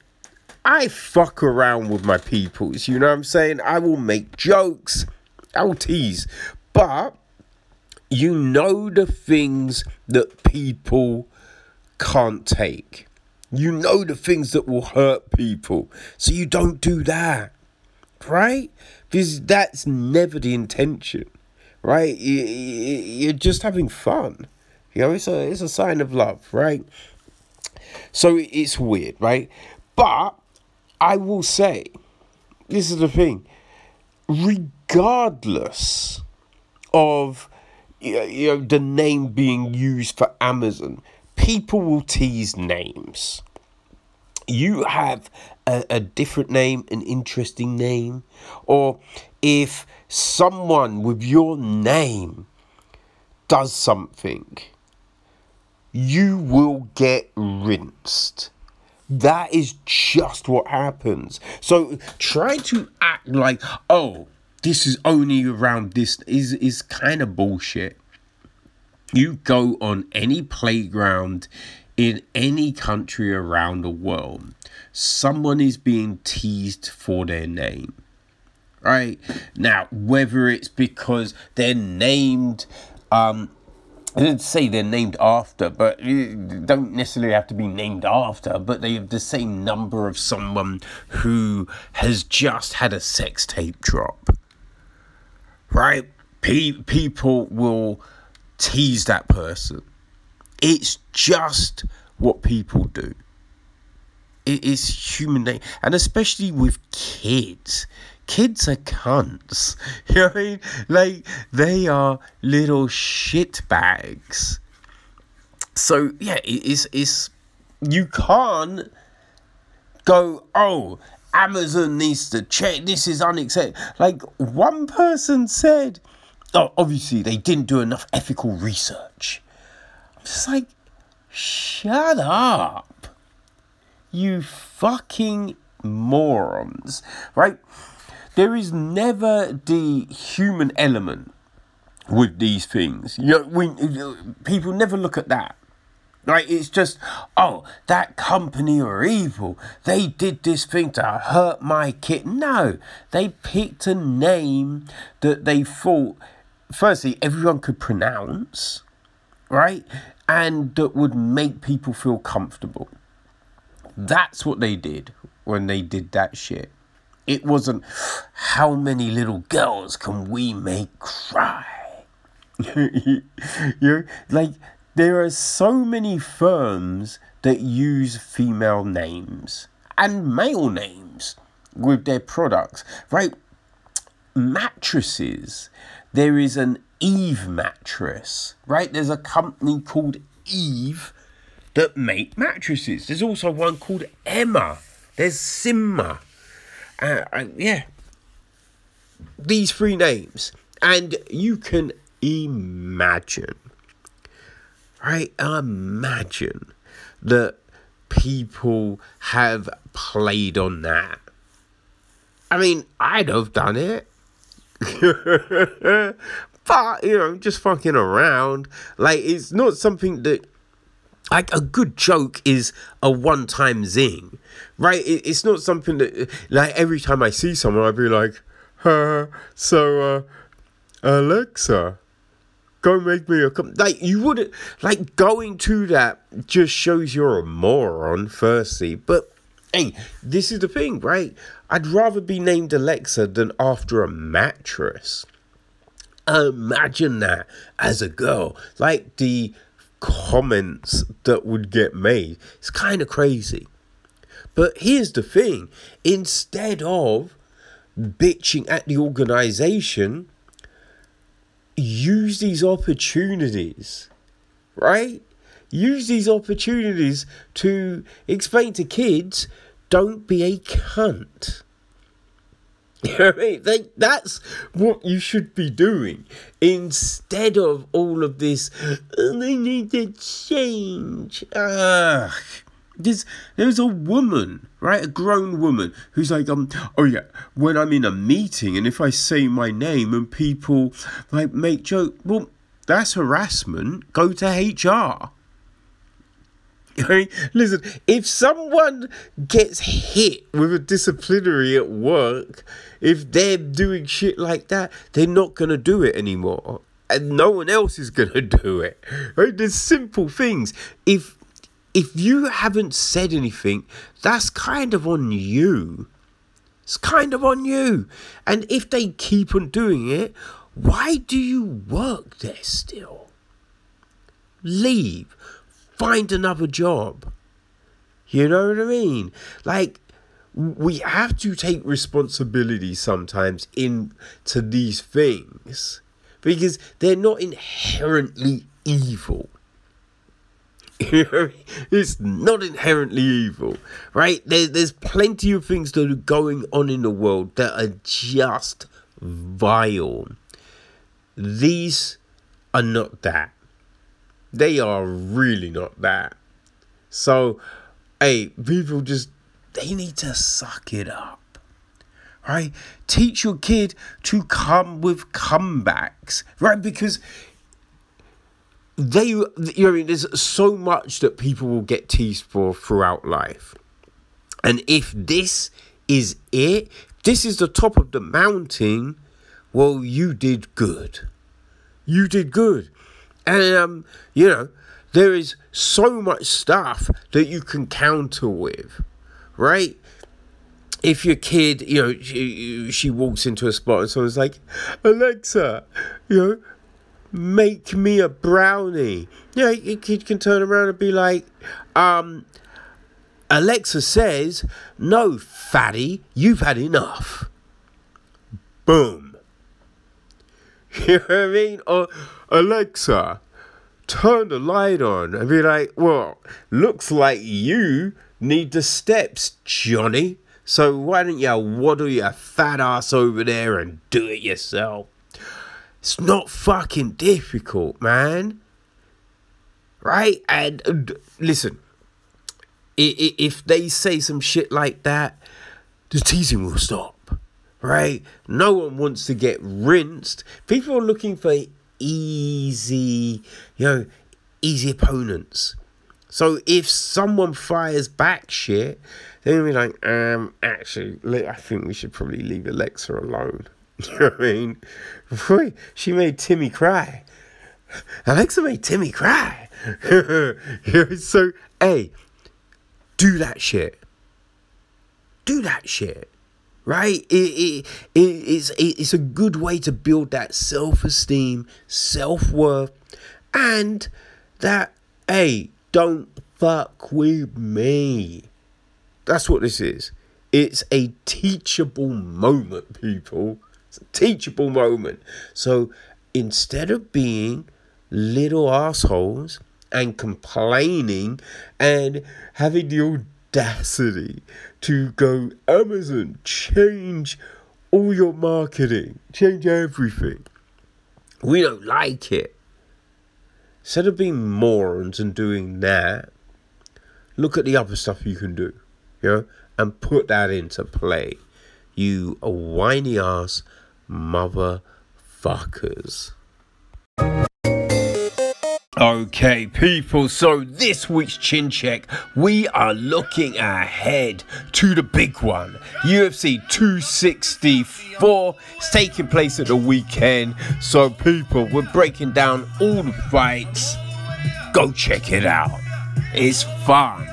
I fuck around with my peoples, you know what I'm saying? I will make jokes, I will tease, but you know the things that people can't take. You know the things that will hurt people, so you don't do that, right? Because that's never the intention, right? You- you- You're just having fun. You know, it's a it's a sign of love, right? So it's weird, right? But I will say, this is the thing, regardless of you know, the name being used for Amazon, people will tease names. You have a, a different name, an interesting name, or if someone with your name does something, you will get rinsed. That is just what happens. So try to act like, oh, this is only around this is is kind of bullshit. You go on any playground in any country around the world, someone is being teased for their name. Right? Now, whether it's because they're named um I didn't say they're named after, but don't necessarily have to be named after, but they have the same number of someone who has just had a sex tape drop. Right? Pe- people will tease that person. It's just what people do. It is human nature, and especially with kids. Kids are cunts. You know what I mean? Like they are little shit bags. So yeah, it is. It's you can't go. Oh, Amazon needs to check. This is unacceptable. Like one person said. Oh, obviously they didn't do enough ethical research. I'm just like, shut up you fucking morons, right? There is never the human element with these things. You know, we people never look at that. Right? It's just, oh, that company are evil. They did this thing to hurt my kid. No, they picked a name that they thought, firstly, everyone could pronounce, right? And that would make people feel comfortable. That's what they did when they did that shit. It wasn't how many little girls can we make cry. you like there are so many firms that use female names and male names with their products, right? Mattresses. There is an Eve mattress, right? There's a company called Eve that make mattresses. There's also one called Emma. There's Simba. Uh, uh, yeah. These three names. And you can imagine, right? Imagine that people have played on that. I mean, I'd have done it. but, you know, just fucking around. Like, it's not something that like a good joke is a one time zing, right? It, it's not something that like every time I see someone, I'd be like, uh, so uh, Alexa, go make me a cup. Like you wouldn't like going to that just shows you're a moron, firstly. But hey, this is the thing, right? I'd rather be named Alexa than after a mattress. Imagine that as a girl, like the comments that would get made. It's kind of crazy. But here's the thing instead of bitching at the organization, use these opportunities, right? Use these opportunities to explain to kids don't be a cunt. You know I mean? Like, that's what you should be doing instead of all of this. "Oh, they need to change. Ugh. There's there's a woman, right? A grown woman who's like, um, oh yeah, when I'm in a meeting and if I say my name and people like make joke, well, that's harassment. Go to HR. Listen, if someone gets hit with a disciplinary at work, if they're doing shit like that, they're not gonna do it anymore. And no one else is gonna do it. Right? There's simple things. If if you haven't said anything, that's kind of on you. It's kind of on you. And if they keep on doing it, why do you work there still? Leave. Find another job. You know what I mean? Like, we have to take responsibility sometimes into these things because they're not inherently evil. it's not inherently evil, right? There, there's plenty of things that are going on in the world that are just vile. These are not that. They are really not that. So, hey, people just, they need to suck it up right? Teach your kid to come with comebacks, right? Because they, you know, there's so much that people will get teased for throughout life. And if this is it, this is the top of the mountain, well, you did good. You did good. And, um, you know, there is so much stuff that you can counter with, right? If your kid, you know, she, she walks into a spot and someone's like, Alexa, you know, make me a brownie. Yeah, he, kid can turn around and be like, um, Alexa says, no, fatty, you've had enough. Boom. You know what I mean? Or Alexa, turn the light on and be like, well, looks like you need the steps, Johnny. So why don't you waddle your fat ass over there and do it yourself? It's not fucking difficult, man. Right? And uh, listen, if they say some shit like that, the teasing will stop. Right? No one wants to get rinsed. People are looking for easy, you know, easy opponents. So if someone fires back shit, they're gonna be like, um, actually, I think we should probably leave Alexa alone. you know what I mean? She made Timmy cry. Alexa made Timmy cry. so, hey, do that shit. Do that shit. Right? It, it, it, it's, it, it's a good way to build that self esteem, self worth, and that, hey, don't fuck with me. That's what this is. It's a teachable moment, people. It's a teachable moment. So instead of being little assholes and complaining and having the audacity to go, Amazon, change all your marketing, change everything. We don't like it. Instead of being morons and doing that, look at the other stuff you can do, know, and put that into play. You whiny ass motherfuckers. Okay, people, so this week's Chin Check, we are looking ahead to the big one. UFC 264. It's taking place at the weekend. So, people, we're breaking down all the fights. Go check it out. It's fun.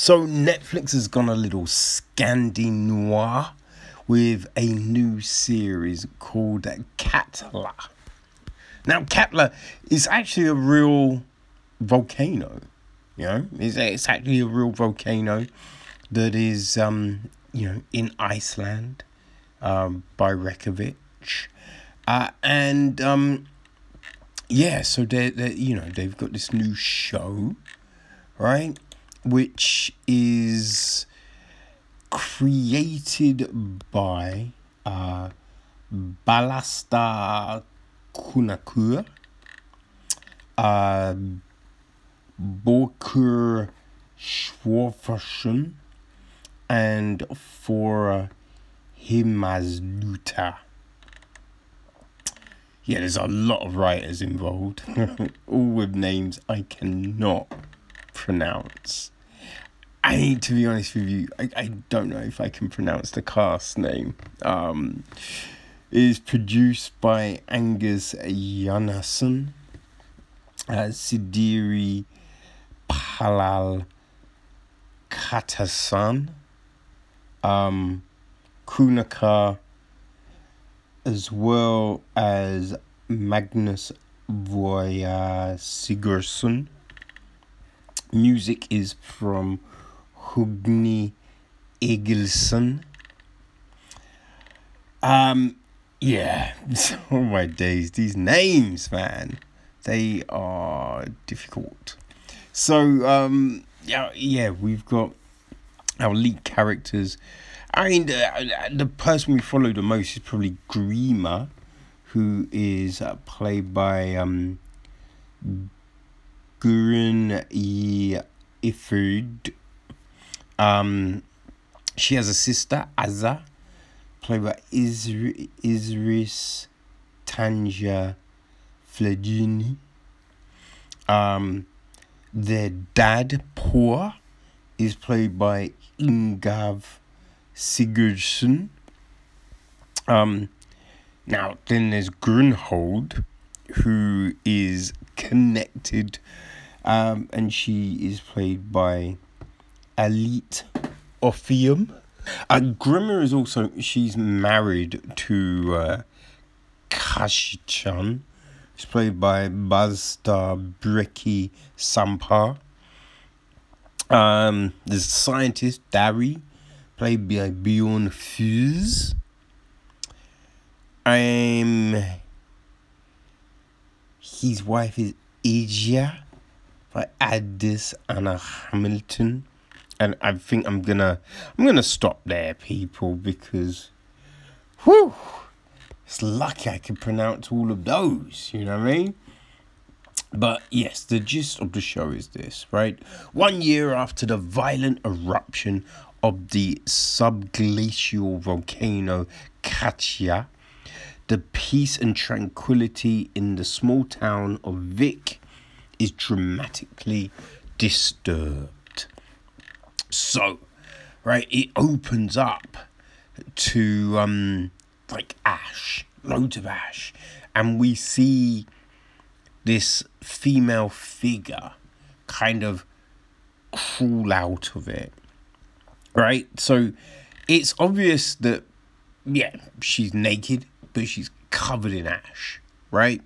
So, Netflix has gone a little Scandi noir with a new series called Katla. Now, Katla is actually a real volcano. You know, it's, it's actually a real volcano that is, um, you know, in Iceland um, by Reykjavik. Uh, and um, yeah, so they they you know they've got this new show, right, which is created by uh, Balasta Kunakur, uh, Bokur Schwarfersen, and for Himazluta. Yeah, there's a lot of writers involved, all with names I cannot pronounce. I to be honest with you, I, I don't know if I can pronounce the cast name. Um, produced by Angus Janasson uh, Sidiri Palal Katasan, um, Kunaka, as well as Magnus Voya Sigurdsson. Music is from Högni Egilsson. Um, yeah, oh my days, these names, man, they are difficult. So, um, yeah, yeah, we've got our lead characters. I mean, the, the person we follow the most is probably Grima, who is uh, played by um, Gurun Ifud. Um, she has a sister, Azza, played by Isri- Isris Tanja Flagini. Um, their dad, Poor, is played by Ingvar Sigurdsson. Um, now, then there's Grunhold, who is connected, um, and she is played by Aliette Opheim. Uh, Grima is also, she's married to uh, Kashichan. She's played by Bazda Breki Sampar. Um, there's scientist, Darri, played by Bjorn Fuse. Um, his wife is Asia by Aldís Amah Hamilton. And I think I'm gonna I'm gonna stop there, people, because whew, it's lucky I can pronounce all of those, you know what I mean? But yes, the gist of the show is this, right? One year after the violent eruption of the subglacial volcano Katla, the peace and tranquility in the small town of Vík is dramatically disturbed. So, right, it opens up to um like ash, loads of ash, and we see this female figure kind of crawl out of it. Right? So it's obvious that yeah, she's naked, but she's covered in ash, right?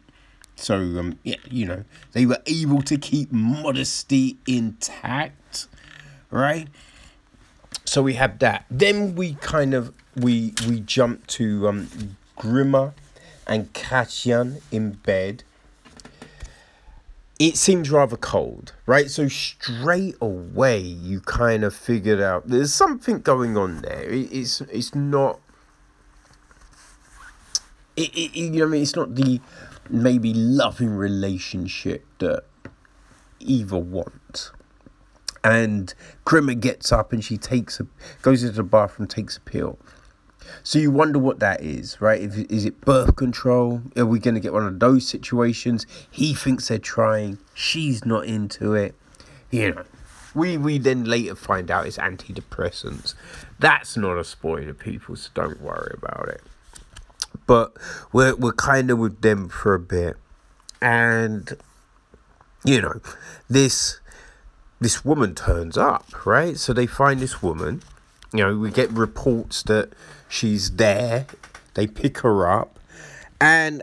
So um yeah, you know, they were able to keep modesty intact, right? So we have that. Then we kind of we we jump to um Grima and Katyan in bed. It seems rather cold, right? So straight away you kind of figured out there's something going on there. It, it's it's not it, it, you know I mean? It's not the maybe loving relationship that either want. And Grima gets up and she takes a goes into the bathroom, takes a pill. So you wonder what that is, right? If, is it birth control? Are we going to get one of those situations? He thinks they're trying. She's not into it. You know, we we then later find out it's antidepressants. That's not a spoiler, people. So don't worry about it. But we're we're kind of with them for a bit, and you know, this this woman turns up, right? So they find this woman. You know, we get reports that she's there. They pick her up, and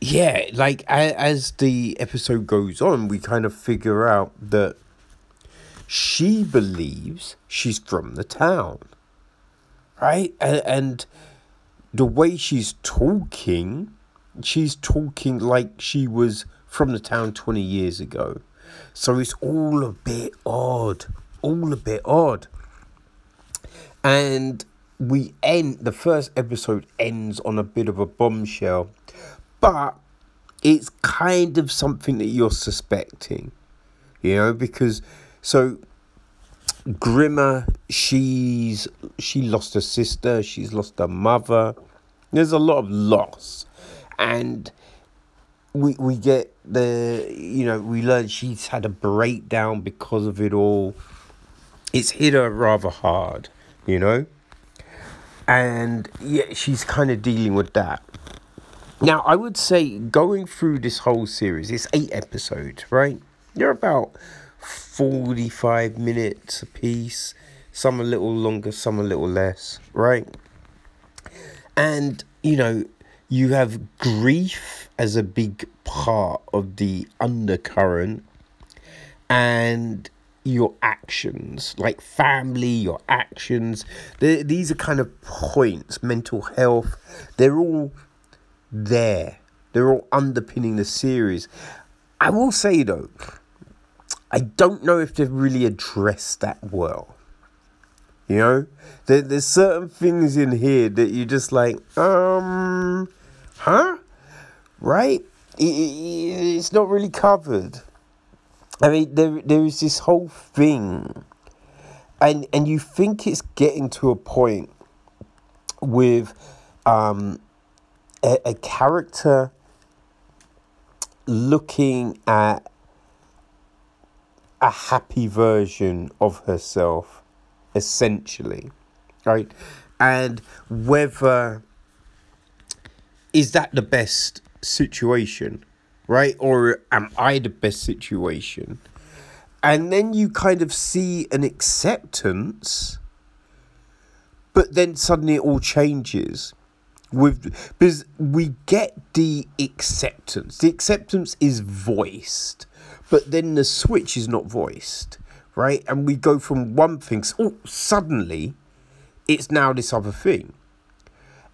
yeah, like as the episode goes on, we kind of figure out that she believes she's from the town, right? And, and the way she's talking, she's talking like she was from the town 20 years ago. So it's all a bit odd. All a bit odd. And we end, the first episode ends on a bit of a bombshell, but it's kind of something that you're suspecting, you know, because so Grima, she's she lost her sister, she's lost her mother. There's a lot of loss, and we we get the you know we learn she's had a breakdown because of it all. It's hit her rather hard, you know, and yeah, she's kind of dealing with that, Now, I would say going through this whole series, it's eight episodes, right? You're about 45 minutes a piece, some a little longer, some a little less, right? And, you know, you have grief as a big part of the undercurrent and your actions, like family, your actions. these are kind of points, mental health, they're all there. They're all underpinning the series. I will say though, I don't know if they've really addressed that well. You know, there, there's certain things in here that you're just like, um, huh? Right? It, it, it's not really covered. I mean, there there is this whole thing, and and you think it's getting to a point with um, a, a character looking at a happy version of herself, essentially, right? And whether is that the best situation, right? Or am I the best situation? And then you kind of see an acceptance, but then suddenly it all changes with because we get the acceptance. The acceptance is voiced, but then the switch is not voiced, right? And we go from one thing, oh, suddenly it's now this other thing.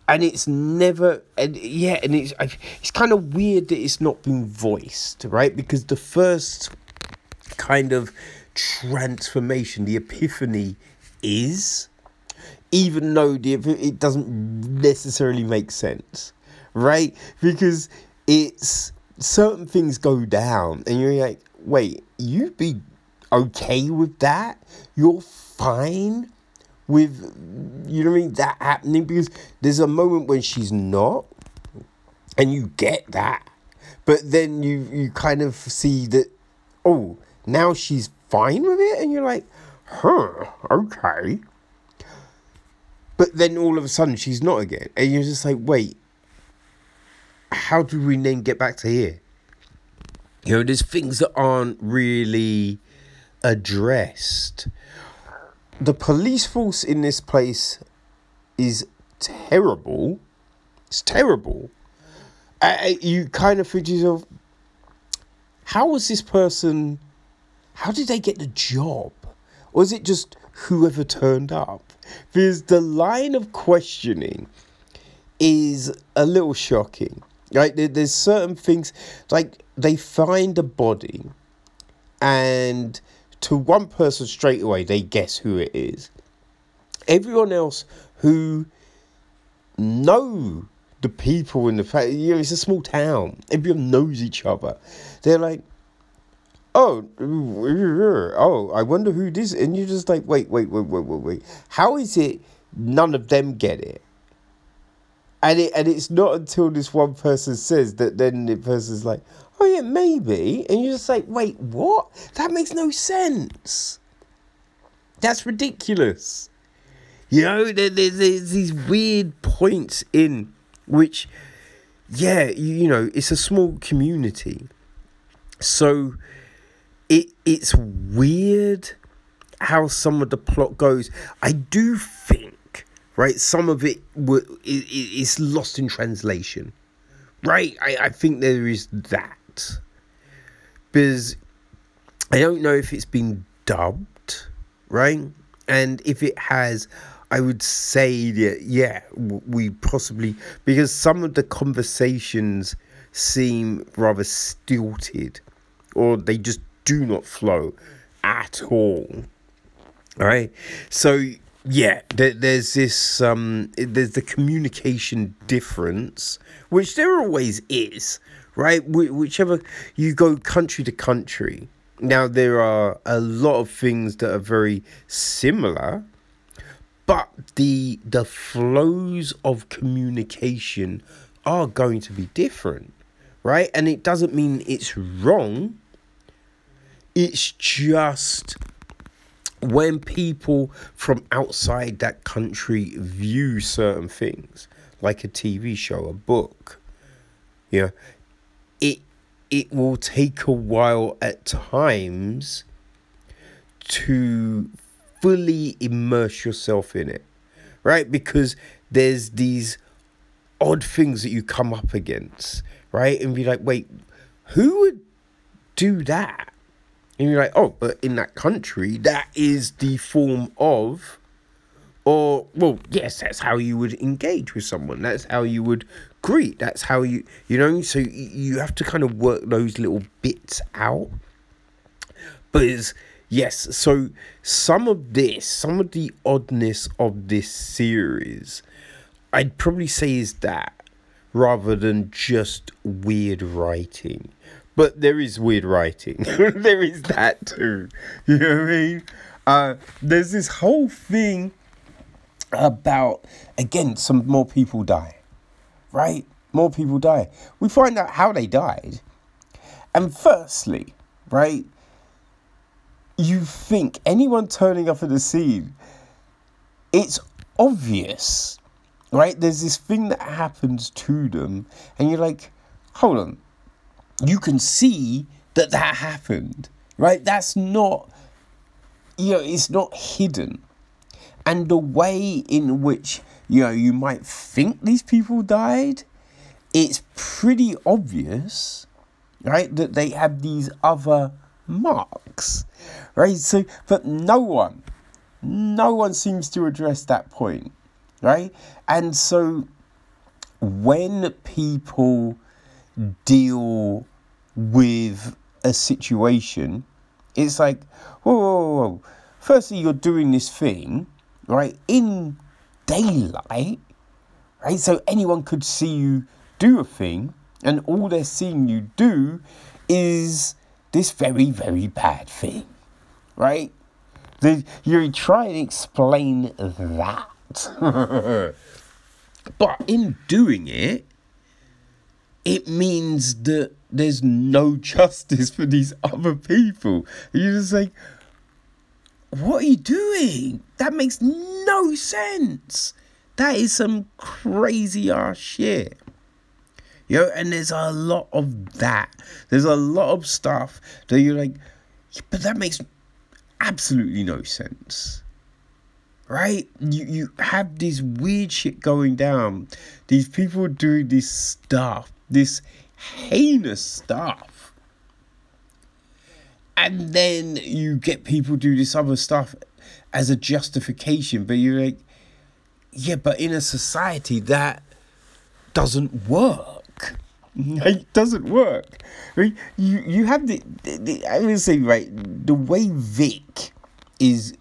And it's never, and yeah, and it's it's kind of weird that it's not been voiced, right? Because the first kind of transformation, the epiphany, is even though the it doesn't necessarily make sense, right? Because it's certain things go down, and you're like, wait, you'd be okay with that? You're fine with, you know what I mean, that happening? Because there's a moment when she's not, and you get that, but then you you kind of see that, oh, now she's fine with it, and you're like, huh, okay. But then all of a sudden she's not again. And you're just like, wait, how do we then get back to here? You know, there's things that aren't really addressed. The police force in this place is terrible. It's terrible. Uh, you kind of think yourself, how was this person, how did they get the job? Or is it just whoever turned up? Because the line of questioning is a little shocking. Right? There's certain things like they find a body, and to one person straight away they guess who it is. Everyone else who know the people in the fact, you know, it's a small town. Everyone knows each other. They're like, oh, oh, I wonder who this. And you're just like, wait, wait, wait, wait, wait, wait. How is it none of them get it? And it and it's not until this one person says that then the person's like, oh yeah, maybe, and you're just like, wait, what? That makes no sense. That's ridiculous. You know, there, there, there's these weird points in which, yeah, you, you know, it's a small community. So it it's weird how some of the plot goes. I do think, right, some of it is lost in translation, right? I, I think there is that because I don't know if it's been dubbed, right? And if it has, I would say that yeah, we possibly because some of the conversations seem rather stilted, or they just do not flow at all. All right. So yeah, there, there's this um, there's the communication difference, which there always is, right? Wh- whichever you go country to country. Now there are a lot of things that are very similar, but the the flows of communication are going to be different, right? And it doesn't mean it's wrong it's just when people from outside that country view certain things, like a TV show, a book, know, it it will take a while at times to fully immerse yourself in it, right? Because there's these odd things that you come up against, right? And be like, wait, who would do that? And you're like, oh, but in that country, that is the form of, or, well, yes, that's how you would engage with someone. That's how you would greet. That's how you, you know, so you have to kind of work those little bits out. But it's, yes, so some of this, some of the oddness of this series, I'd probably say is that rather than just weird writing. But there is weird writing. there is that too. You know what I mean? Uh, there's this whole thing about, again, some more people die. Right? More people die. We find out how they died. And firstly, right, you think anyone turning up at the scene, it's obvious, right? There's this thing that happens to them, and you're like, hold on, you can see that that happened, right? That's not, you know, it's not hidden. And the way in which, you know, you might think these people died, it's pretty obvious, right, that they have these other marks, right? So, but no one, no one seems to address that point, right? And so, when people deal with a situation, it's like, whoa, whoa, whoa. Firstly, you're doing this thing, right, in daylight, right? So anyone could see you do a thing, and all they're seeing you do is this very, very bad thing, right? The, you try and explain that. but in doing it, it means that there's no justice for these other people. You're just like, what are you doing? That makes no sense. That is some crazy ass shit. You know, and there's a lot of that. There's a lot of stuff that you're like, yeah, but that makes absolutely no sense. Right? You you have this weird shit going down. These people doing this stuff, this heinous stuff. And then you get people do this other stuff as a justification, but you're like, yeah, but in a society that doesn't work. It doesn't work. Right? You you have the, the, the I would say right the way Vík is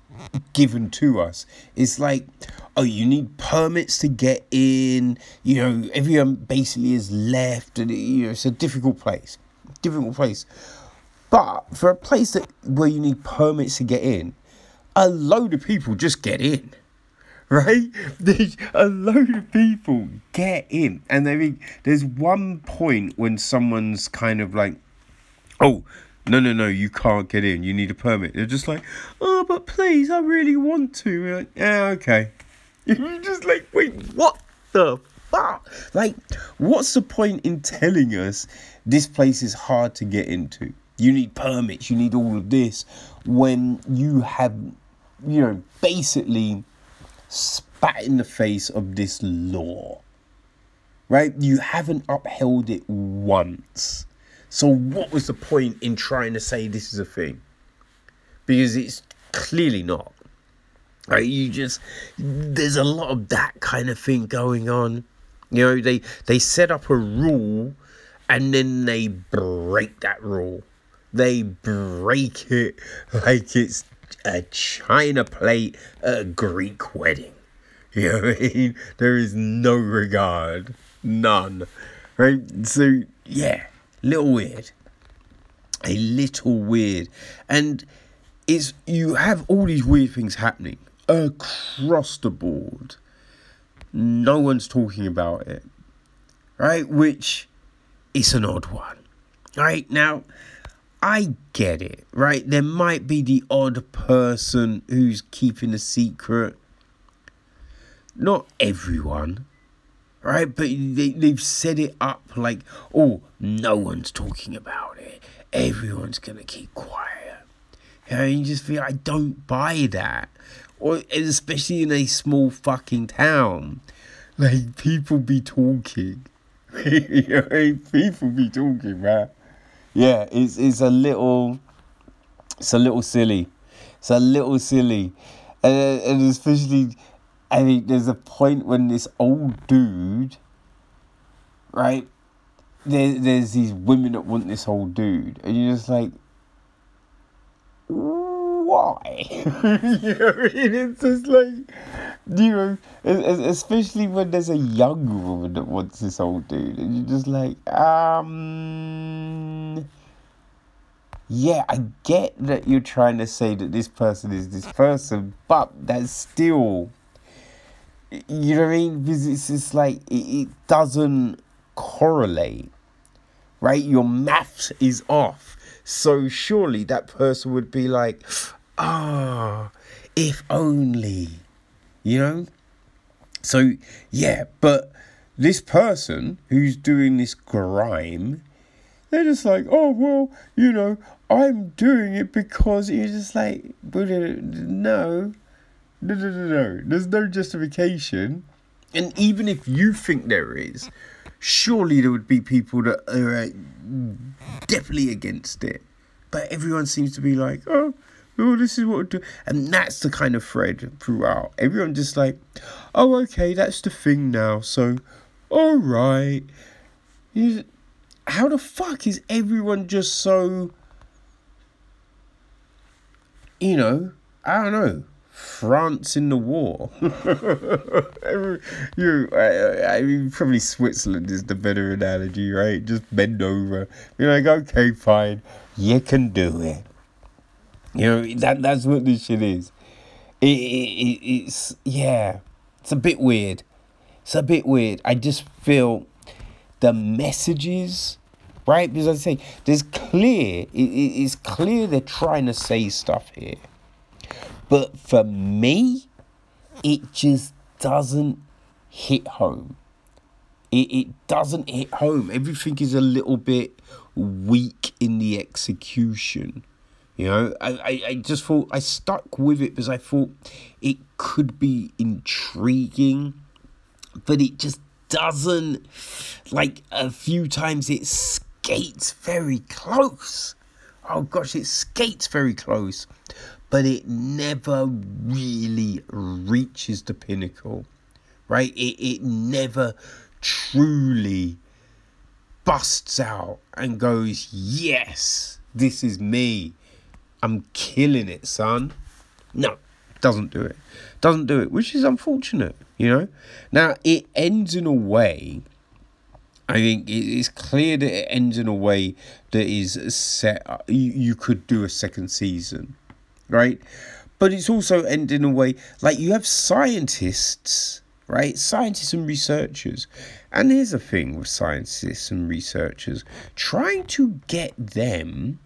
given to us. It's like, oh, you need permits to get in. You know, everyone basically is left, and you know it's a difficult place, difficult place. But for a place that where you need permits to get in, a load of people just get in. Right? There's a load of people get in. And there's one point when someone's kind of like, oh, no, no, no, you can't get in. You need a permit. They're just like, oh, but please, I really want to. We're like, yeah, okay. You're just like, wait, what the fuck? Like, what's the point in telling us this place is hard to get into? You need permits, you need all of this, when you have, you know, basically spat in the face of this law. Right? You haven't upheld it once. So, what was the point in trying to say this is a thing? Because it's clearly not. Right? You just there's a lot of that kind of thing going on. You know, they they set up a rule and then they break that rule. They break it like it's a china plate at a Greek wedding. You know what I mean? There is no regard. None. Right? So yeah little weird. A little weird. And it's you have all these weird things happening across the board. No one's talking about it right? Which is an odd one right? Now i get it right? There might be the odd person who's keeping a secret. Not everyone right? But they, they've set it up like, oh, no one's talking about it. Everyone's gonna keep quiet. You know, you just feel I don't buy that, or especially in a small fucking town, like people be talking. people be talking, man. Yeah, it's it's a little, it's a little silly. It's a little silly, and and especially, I think there's a point when this old dude, right? There, there's these women that want this old dude, and you're just like, why? you know, it's just like, you know, es- es- especially when there's a young woman that wants this old dude, and you're just like, um, yeah, I get that you're trying to say that this person is this person, but that's still, you know what I mean? Because it's just like, it, it doesn't correlate, right? Your math is off. So surely that person would be like, ah, if only, you know? So, yeah, but this person who's doing this grime, they're just like, oh, well, you know, I'm doing it because you're just like, uh, no, no, no, no, no. There's no justification. And even if you think there is, surely there would be people that are uh, definitely against it. But everyone seems to be like, oh, oh, this is what we do. And that's the kind of thread throughout. Everyone just like, oh, okay, that's the thing now. So, all right. How the fuck is everyone just so, you know, I don't know, France in the war? You, I, I mean, probably Switzerland is the better analogy, right? Just bend over. You're like, okay, fine, you can do it. You know that that's what this shit is. It, it, it it's yeah, it's a bit weird. It's a bit weird. I just feel the messages, right? Because I say there's clear. It, it, it's clear they're trying to say stuff here, but for me, it just doesn't hit home. It it doesn't hit home. Everything is a little bit weak in the execution. You know, I, I, I just thought I stuck with it because I thought it could be intriguing, but it just doesn't. Like a few times, it skates very close. Oh gosh, it skates very close, but it never really reaches the pinnacle, right? It, it never truly busts out and goes, Yes, this is me. I'm killing it, son. No, doesn't do it. Doesn't do it, which is unfortunate, you know? Now, it ends in a way, I think it is clear that it ends in a way that is set, you could do a second season, right? But it's also ended in a way, like you have scientists, right? Scientists and researchers. And here's the thing with scientists and researchers trying to get them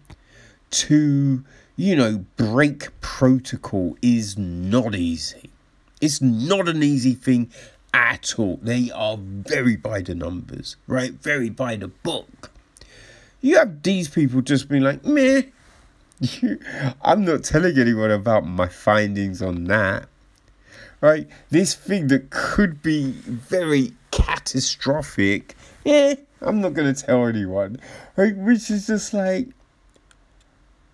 to, you know, break protocol is not easy. It's not an easy thing at all. They are very by the numbers, right? Very by the book. You have these people just being like, meh. I'm not telling anyone about my findings on that. Right? This thing that could be very catastrophic, yeah, I'm not going to tell anyone. Right? Which is just like,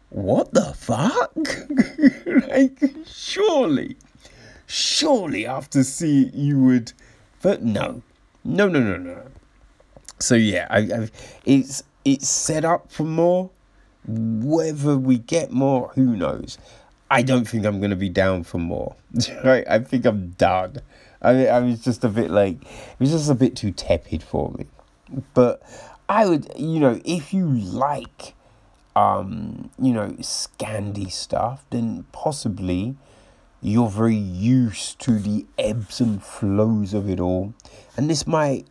what the fuck? like, surely, surely after seeing you would, but no, no, no, no, no. So yeah, I, I, it's it's set up for more. Whether we get more, who knows? I don't think I'm gonna be down for more. right? I think I'm done. I I was just a bit like it was just a bit too tepid for me. But I would, you know, if you like um, you know, Scandi stuff, then possibly you're very used to the ebbs and flows of it all. And this might,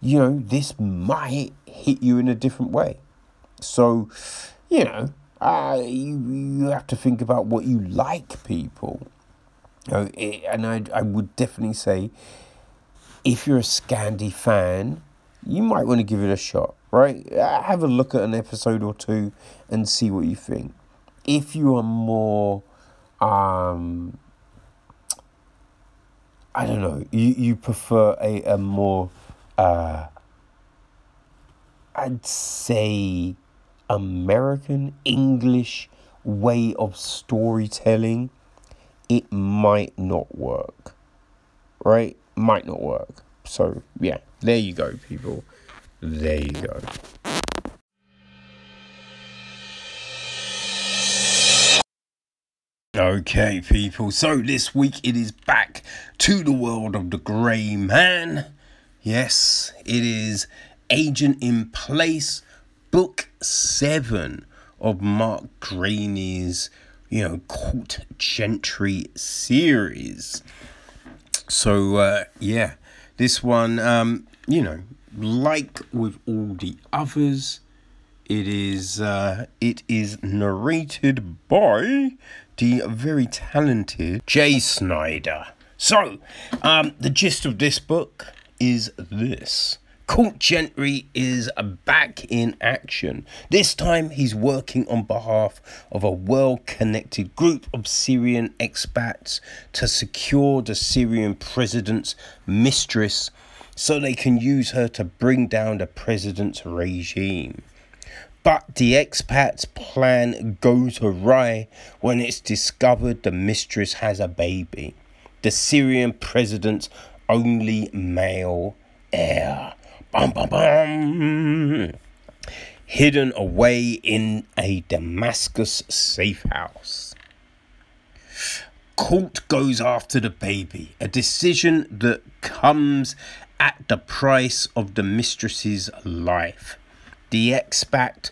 you know, this might hit you in a different way. So, you know, uh, you, you have to think about what you like, people. Know, it, and I, I would definitely say if you're a Scandi fan, you might want to give it a shot, right? Uh, Have a look at an episode or two and see what you think. If you are more, um, I don't know, you, you prefer a, a more, uh, I'd say, American English way of storytelling, it might not work. Right? Might not work. So, yeah, there you go, people. There you go. Okay, people. So this week it is back to the world of the grey man. Yes, it is Agent in Place, book seven of Mark Greaney's, you know, Court Gentry series. So uh, yeah, this one, um, you know, like with all the others, it is uh, it is narrated by the very talented Jay Snyder. So, um, the gist of this book is this. Court Gentry is back in action. This time he's working on behalf of a well connected group of Syrian expats to secure the Syrian president's mistress so they can use her to bring down the president's regime. But the expat's plan goes awry when it's discovered the mistress has a baby, the Syrian president's only male heir. Bum, bum, bum. Hidden away in a Damascus safe house. Court goes after the baby, a decision that comes at the price of the mistress's life. The expat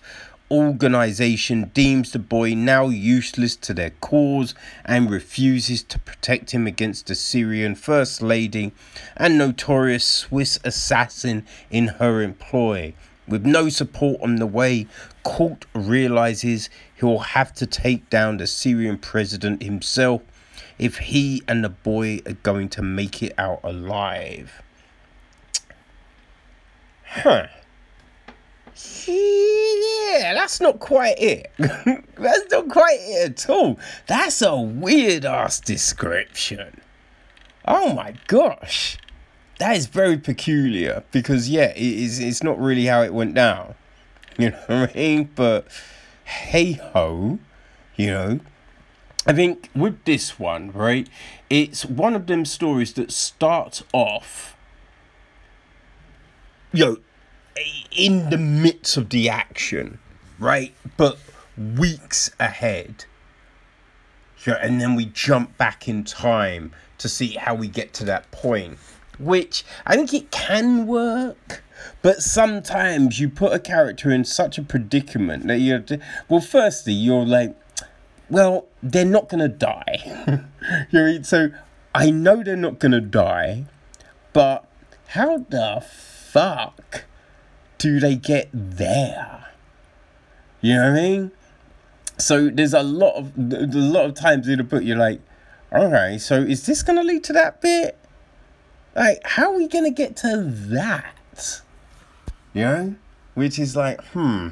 organization deems the boy now useless to their cause and refuses to protect him against the Syrian First Lady and notorious Swiss assassin in her employ. With no support on the way, Court realizes he'll have to take down the Syrian president himself if he and the boy are going to make it out alive. Huh. Yeah, that's not quite it. that's not quite it at all. That's a weird ass description. Oh my gosh. That is very peculiar because, yeah, it is, it's not really how it went down. You know what I mean? But hey ho, you know. I think with this one, right, it's one of them stories that starts off, know, in the midst of the action, right? But weeks ahead. Yeah, and then we jump back in time to see how we get to that point. Which I think it can work, but sometimes you put a character in such a predicament that you're. Well, firstly, you're like, well, they're not gonna die. you know, so I know they're not gonna die, but how the fuck do they get there? You know what I mean? So there's a lot of a lot of times in the book you're like, okay, so is this gonna lead to that bit? Like, how are we gonna get to that? You know? Which is like, hmm.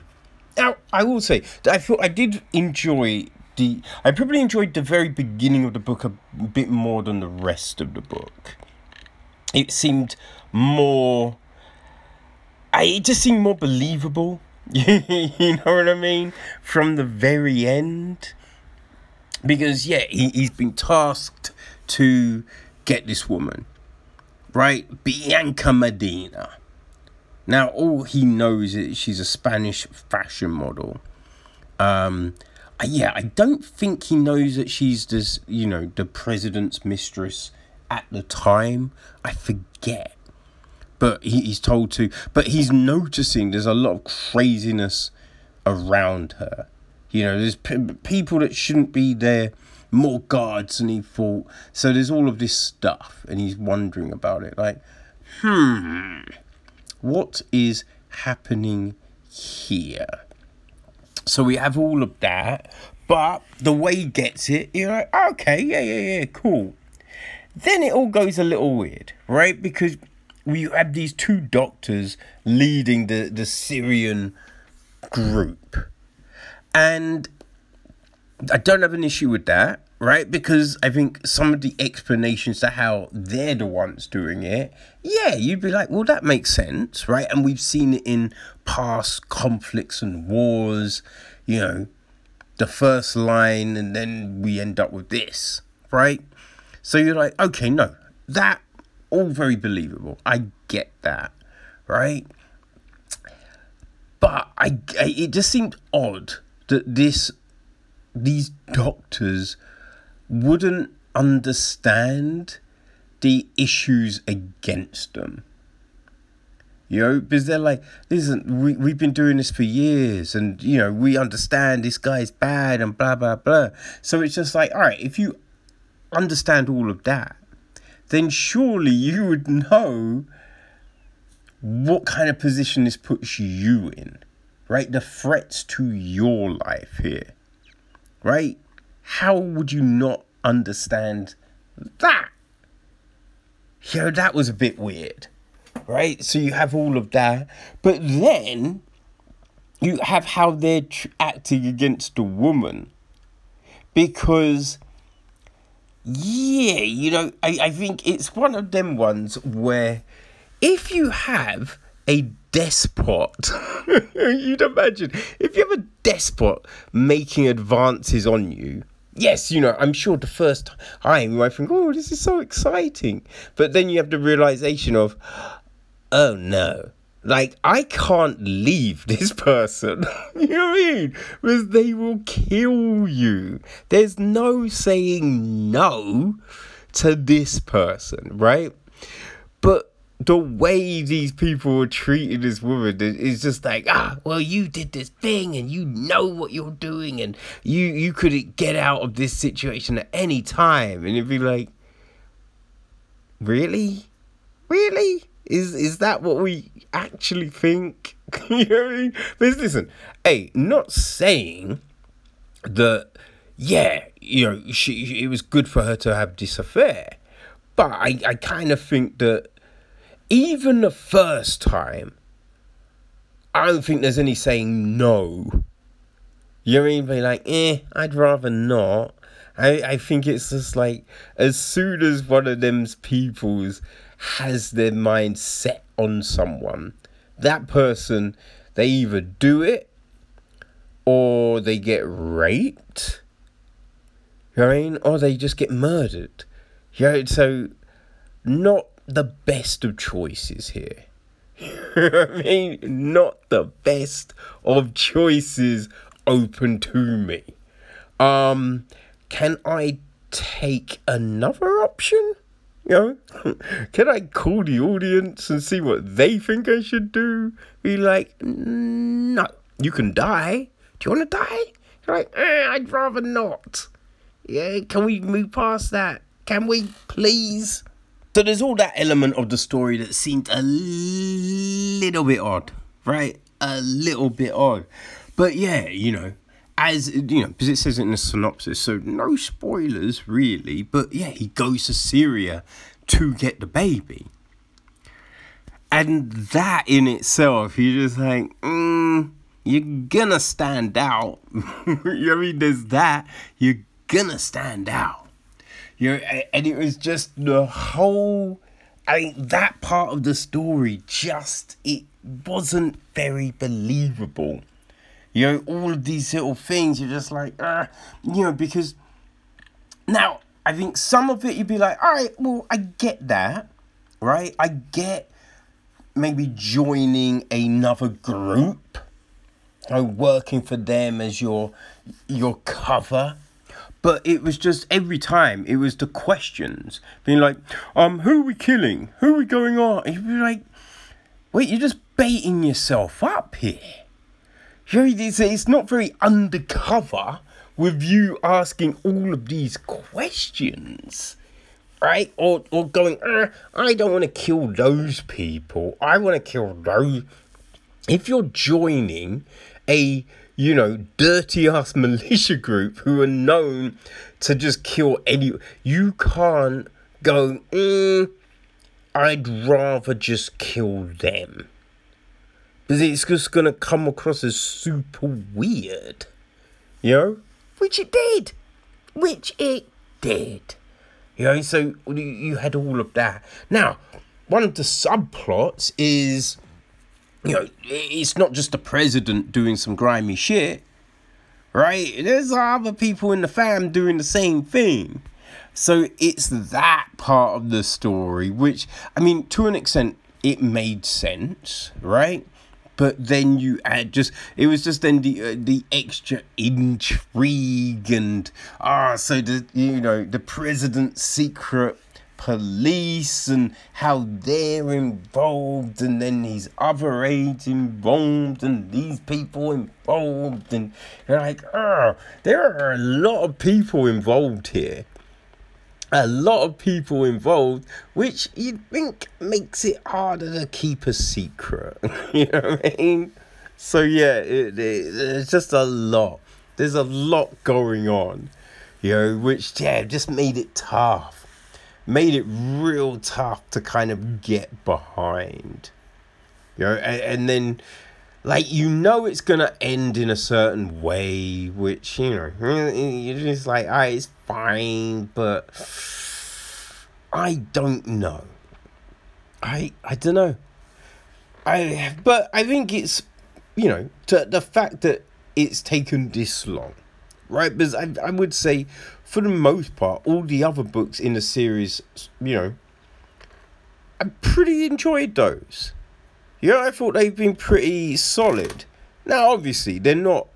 Now I will say I thought I did enjoy the I probably enjoyed the very beginning of the book a bit more than the rest of the book. It seemed more I, it just seemed more believable. you know what I mean? From the very end. Because, yeah, he, he's been tasked to get this woman, right? Bianca Medina. Now, all he knows is she's a Spanish fashion model. Um, yeah, I don't think he knows that she's this, you know, the president's mistress at the time. I forget but he, he's told to. But he's noticing there's a lot of craziness around her. You know, there's p- people that shouldn't be there, more guards than he thought. So there's all of this stuff, and he's wondering about it. Like, hmm, what is happening here? So we have all of that, but the way he gets it, you're like, okay, yeah, yeah, yeah, cool. Then it all goes a little weird, right? Because we have these two doctors leading the the Syrian group, and I don't have an issue with that, right? Because I think some of the explanations to how they're the ones doing it, yeah, you'd be like, well, that makes sense, right? And we've seen it in past conflicts and wars, you know, the first line, and then we end up with this, right? So you're like, okay, no, that all very believable. I get that, right? But I, I it just seemed odd that this these doctors wouldn't understand the issues against them. You know, because they're like, listen, we, we've been doing this for years and, you know, we understand this guy's bad and blah, blah, blah. So it's just like, all right, if you understand all of that, then surely you would know what kind of position this puts you in, right? The threats to your life here, right? How would you not understand that? You know, that was a bit weird, right? So you have all of that, but then you have how they're tr- acting against the woman because yeah, you know, I, I think it's one of them ones where if you have a despot, you'd imagine if you have a despot making advances on you. Yes, you know, I'm sure the first time you might think, oh, this is so exciting. But then you have the realization of, oh no, like I can't leave this person. you know what I mean? Because they will kill you. There's no saying no to this person, right? But the way these people were treating this woman is just like ah well you did this thing and you know what you're doing and you you could get out of this situation at any time and it'd be like really really is is that what we actually think you know what I mean? Listen hey not saying that yeah you know she it was good for her to have this affair but I, I kind of think that even the first time, I don't think there's any saying no. You know what I mean? Be like, eh, I'd rather not. I, I think it's just like as soon as one of them's peoples has their mind set on someone, that person they either do it or they get raped. You know what I mean? Or they just get murdered. You know, so not the best of choices here. I mean, not the best of choices open to me. Um, can I take another option? You know, can I call the audience and see what they think I should do? Be like, no, you can die. Do you want to die? You're like, eh, I'd rather not. Yeah, can we move past that? Can we, please? So there's all that element of the story that seemed a little bit odd, right? A little bit odd. But yeah, you know, as you know, because it says in the synopsis, so no spoilers really. But yeah, he goes to Syria to get the baby. And that in itself, you're just like, mm, you're gonna stand out. you I mean? There's that. You're gonna stand out. You know, and it was just the whole. I mean, that part of the story just it wasn't very believable. You know, all of these little things, you're just like, uh, you know, because now I think some of it you'd be like, all right, well, I get that, right? I get maybe joining another group, you know, working for them as your your cover but it was just every time it was the questions being like, um, who are we killing? Who are we going on? You'd be like, wait, you're just baiting yourself up here. It's not very undercover with you asking all of these questions. Right? Or or going, uh, I don't want to kill those people. I want to kill those. If you're joining a you know, dirty ass militia group who are known to just kill any. You can't go, mm, I'd rather just kill them. Because it's just gonna come across as super weird. You know? Which it did. Which it did. You know, so you- you had all of that. Now, one of the subplots is, you know, it's not just the president doing some grimy shit, right? There's other people in the fam doing the same thing. So it's that part of the story, which, I mean, to an extent, it made sense, right? But then you add just it was just then the uh, the extra intrigue and ah so the you know the president's secret police and how they're involved and then these other aides involved and these people involved and you're like ah there are a lot of people involved here a lot of people involved, which you'd think makes it harder to keep a secret. you know what I mean? So yeah, it, it, it's just a lot. There's a lot going on, you know, which yeah just made it tough, made it real tough to kind of get behind. You know, and, and then like you know it's gonna end in a certain way, which you know you're just like, ah, it's fine, but I don't know. I I don't know. I but I think it's you know to the fact that it's taken this long, right? Because I I would say for the most part, all the other books in the series, you know, I pretty enjoyed those. Yeah, I thought they've been pretty solid. Now, obviously, they're not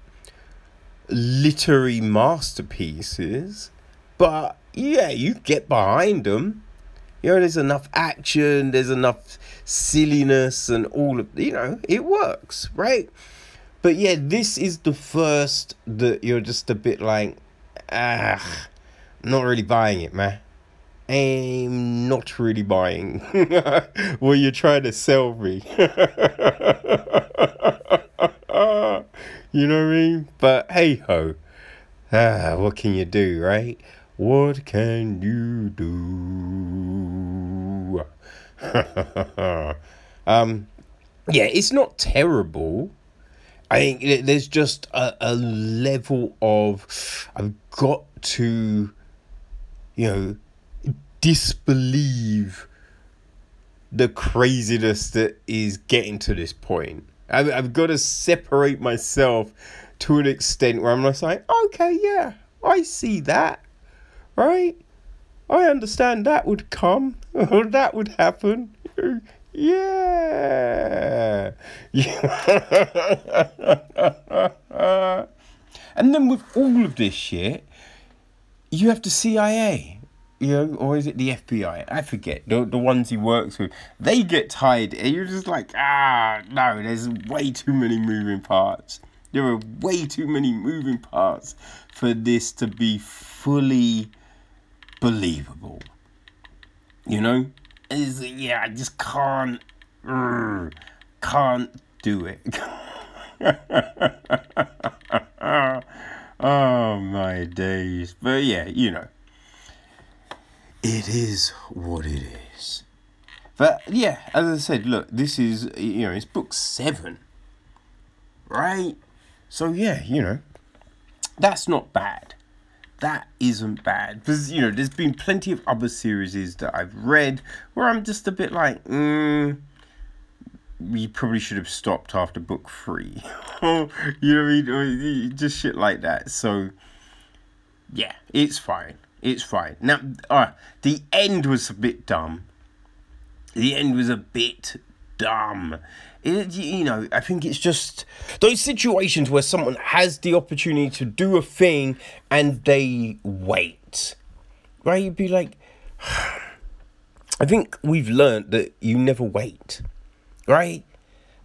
literary masterpieces, but yeah, you get behind them. You know, there's enough action, there's enough silliness, and all of you know, it works, right? But yeah, this is the first that you're just a bit like, ah, not really buying it, man. I'm not really buying what you're trying to sell me. you know what I mean? But hey ho, ah, what can you do, right? What can you do? um, yeah, it's not terrible. I think there's just a, a level of I've got to, you know, disbelieve the craziness that is getting to this point. I've, I've got to separate myself to an extent where I'm just like, okay, yeah, I see that, right? I understand that would come, that would happen. Yeah. yeah. and then with all of this shit, you have the CIA, you know, or is it the FBI? I forget. The, the ones he works with, they get tied, and you're just like, ah, no, there's way too many moving parts. There are way too many moving parts for this to be fully believable. You know? Is yeah, I just can't, can't do it. oh my days! But yeah, you know, it is what it is. But yeah, as I said, look, this is you know it's book seven, right? So yeah, you know, that's not bad. That isn't bad because you know there's been plenty of other series that I've read where I'm just a bit like, mm, we probably should have stopped after book three. you know what I mean? Just shit like that. So yeah, it's fine. It's fine. Now, uh, the end was a bit dumb. The end was a bit dumb. It, you know, I think it's just those situations where someone has the opportunity to do a thing and they wait. Right? You'd be like, I think we've learned that you never wait. Right?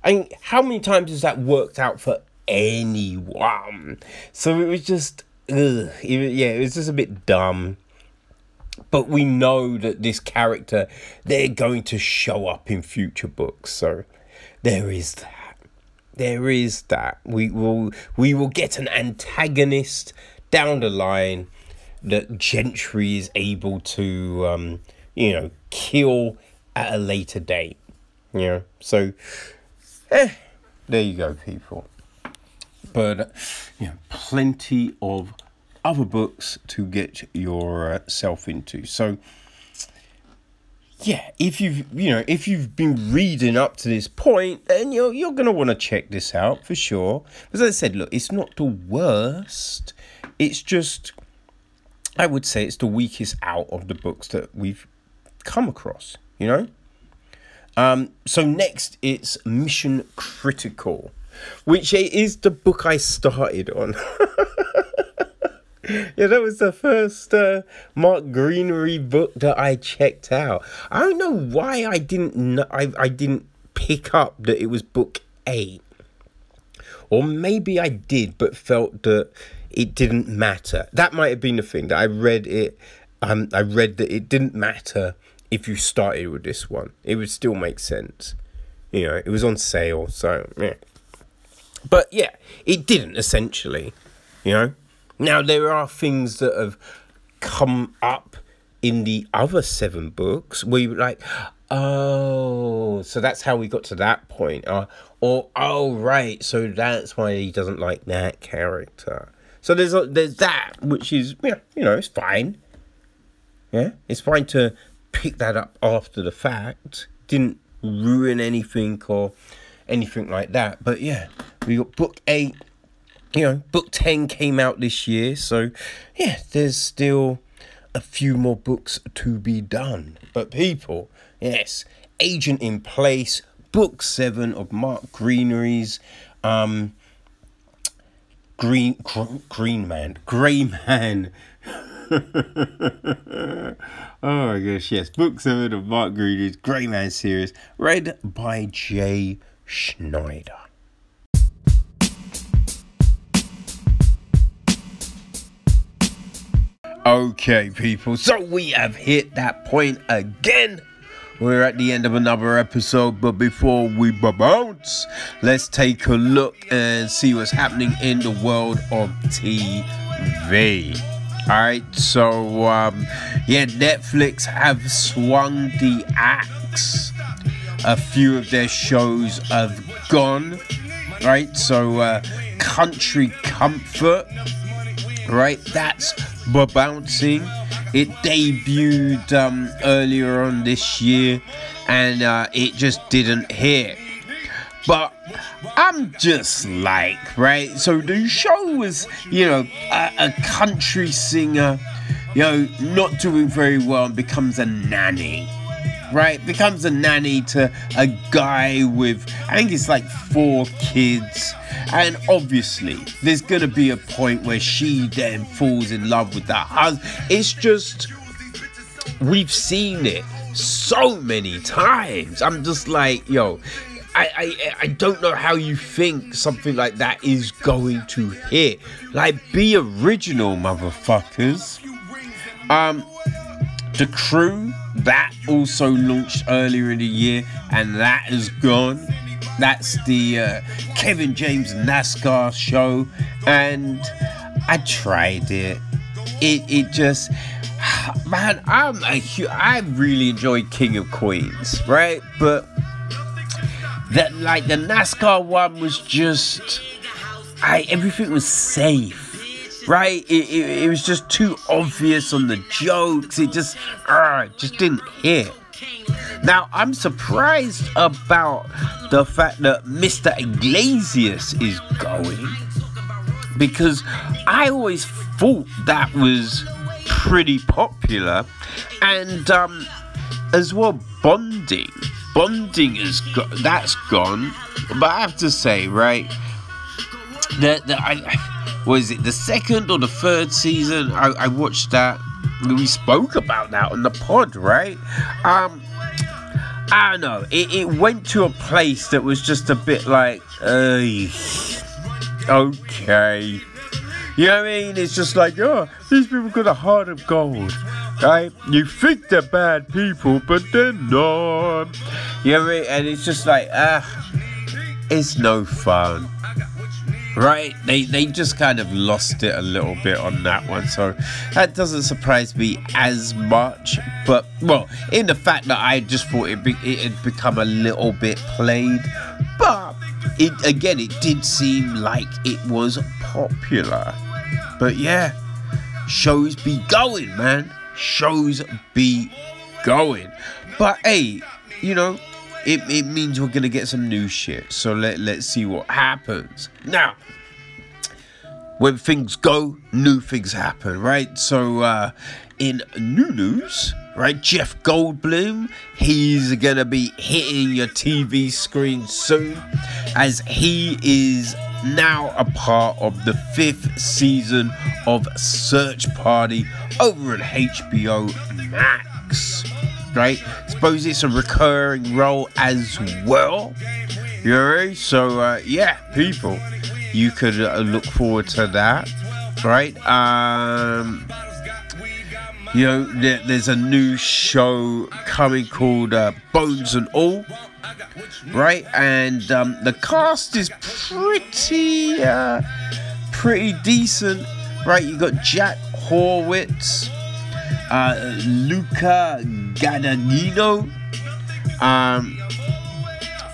Mean, how many times has that worked out for anyone? So it was just, ugh, yeah, it was just a bit dumb. But we know that this character, they're going to show up in future books. So there is that. There is that. We will we will get an antagonist down the line that Gentry is able to um, you know, kill at a later date. You know, so eh, there you go, people. But uh, yeah, plenty of other books to get yourself into. So yeah, if you've you know if you've been reading up to this point, then you're you're gonna want to check this out for sure. As I said, look, it's not the worst. It's just I would say it's the weakest out of the books that we've come across. You know. Um, so next, it's Mission Critical, which is the book I started on. yeah, that was the first uh, Mark Greaney book that I checked out. I don't know why I didn't know, I I didn't pick up that it was book eight, or maybe I did, but felt that it didn't matter. That might have been the thing that I read it. Um, I read that it didn't matter if you started with this one. It would still make sense. You know, it was on sale, so yeah. But yeah, it didn't essentially. You know. Now, there are things that have come up in the other seven books where you're like, oh, so that's how we got to that point. Uh, or, oh, right, so that's why he doesn't like that character. So there's a, there's that, which is, yeah, you know, it's fine. Yeah, it's fine to pick that up after the fact. Didn't ruin anything or anything like that. But yeah, we got book eight you know, book 10 came out this year, so yeah, there's still a few more books to be done. But people, yes, Agent in Place, book 7 of Mark Greaney's um Green gr- Green Man, Grey Man. oh my gosh, yes, book 7 of Mark Greaney's Grey Man series, read by Jay Snyder. Okay, people, so we have hit that point again. We're at the end of another episode, but before we bounce, let's take a look and see what's happening in the world of TV. Alright, so um, yeah, Netflix have swung the axe. A few of their shows have gone. Right, so uh, Country Comfort right? That's bouncing. It debuted um, earlier on this year and uh, it just didn't hit. But I'm just like, right? So the show was, you know, a, a country singer, you know, not doing very well and becomes a nanny right? Becomes a nanny to a guy with, I think it's like four kids. And obviously, there's gonna be a point where she then falls in love with that husband. It's just, we've seen it so many times. I'm just like, yo, I, I, I don't know how you think something like that is going to hit. Like, be original, motherfuckers. Um, the crew that also launched earlier in the year, and that is gone. That's the uh, Kevin James NASCAR show, and I tried it. It it just man, I'm a I really enjoy King of Queens, right? But that like the NASCAR one was just I everything was safe right? It, it, it, was just too obvious on the jokes. It just, uh, just didn't hit. Now, I'm surprised about the fact that Mr. Iglesias is going because I always thought that was pretty popular, and um, as well, bonding. Bonding is go- that's gone, but I have to say, right, that, that I was it the second or the third season? I, I watched that. We spoke about that on the pod, right? Um, I don't know. It, it went to a place that was just a bit like, okay. You know what I mean? It's just like, oh, these people got a heart of gold. Right? You think they're bad people, but they're not. You know what I mean? And it's just like, ah, it's no fun right they they just kind of lost it a little bit on that one so that doesn't surprise me as much but well in the fact that i just thought it, be, it had become a little bit played but it again it did seem like it was popular. But yeah shows be going man. Shows be going. But hey you know it, it means we're gonna get some new shit. So let, let's see what happens. Now when things go, new things happen, right? So, uh, in new news, right, Jeff Goldblum, he's gonna be hitting your TV screen soon as he is now a part of the fifth season of Search Party over at HBO Max, right? Suppose it's a recurring role as well. You know, so uh, yeah, people you could uh, look forward to that, right? Um, you know, there, there's a new show coming called uh, Bones and All, right? And um, the cast is pretty, uh, pretty decent, right? You got Jack Horwitz, uh, Luca Guadagnino, um,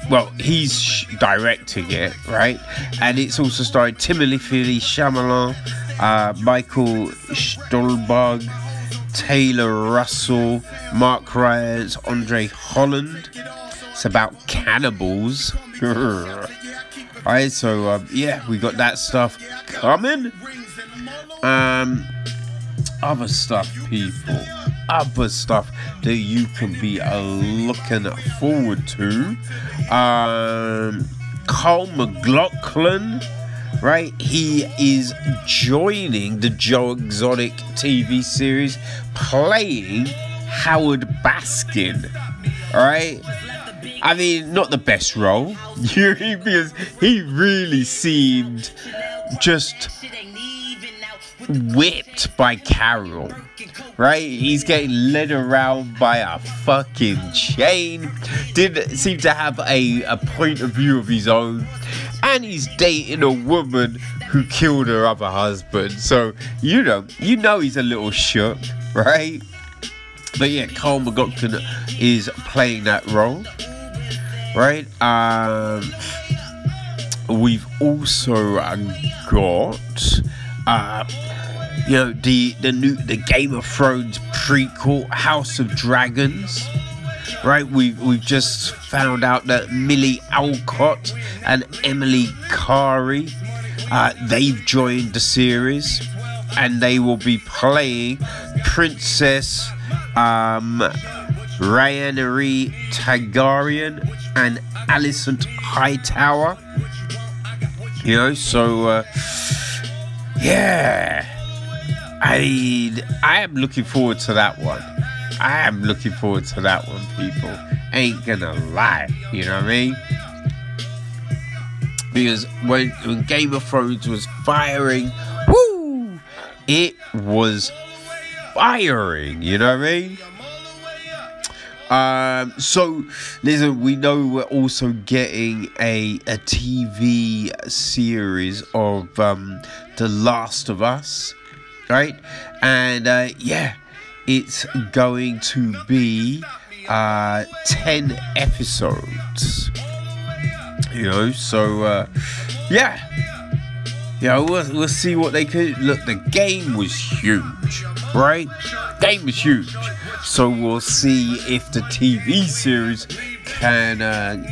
well, he's directing it, right? And it's also starring Timothée Chalamet, uh, Michael Stuhlbarg, Taylor Russell, Mark Rylance, Andre Holland. It's about cannibals. Alright, so um, yeah, we got that stuff coming. Um, other stuff, people other stuff that you can be uh, looking forward to. Um, Carl MacLachlan, right? He is joining the Joe Exotic TV series, playing Howard Baskin. Right. I mean, not the best role, he really seemed just whipped by Carol, right? He's getting led around by a fucking chain. Didn't seem to have a, a point of view of his own. And he's dating a woman who killed her other husband. So, you know, you know he's a little shook, right? But yeah, Carl MacLachlan is playing that role, right? Um, we've also got uh, you know the the new the Game of Thrones prequel, House of Dragons. Right, we've we've just found out that Milly Alcock and Emily Carey, uh, they've joined the series, and they will be playing Princess um, Rhaenyra Targaryen and Alicent Hightower. You know, so uh, yeah. I I am looking forward to that one. I am looking forward to that one, people. Ain't gonna lie, you know what I mean? Because when, when Game of Thrones was firing, woo, it was firing, you know what I mean? Um, so listen, we know we're also getting a a TV series of um, The Last of Us, right? And uh, yeah, it's going to be uh, ten episodes. You know, so uh, yeah, yeah, we'll, we'll see what they could. Look, the game was huge, right? Game was huge. So we'll see if the TV series can uh,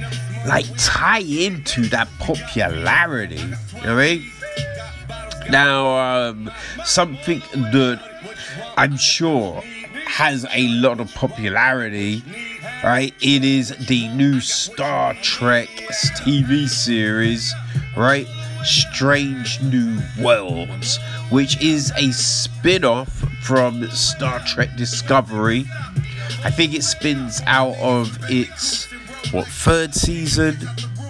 like tie into that popularity. You know what I mean? Now, um, something that I'm sure has a lot of popularity, right? It is the new Star Trek TV series, right? Strange New Worlds, which is a spin off from Star Trek Discovery. I think it spins out of its what third season,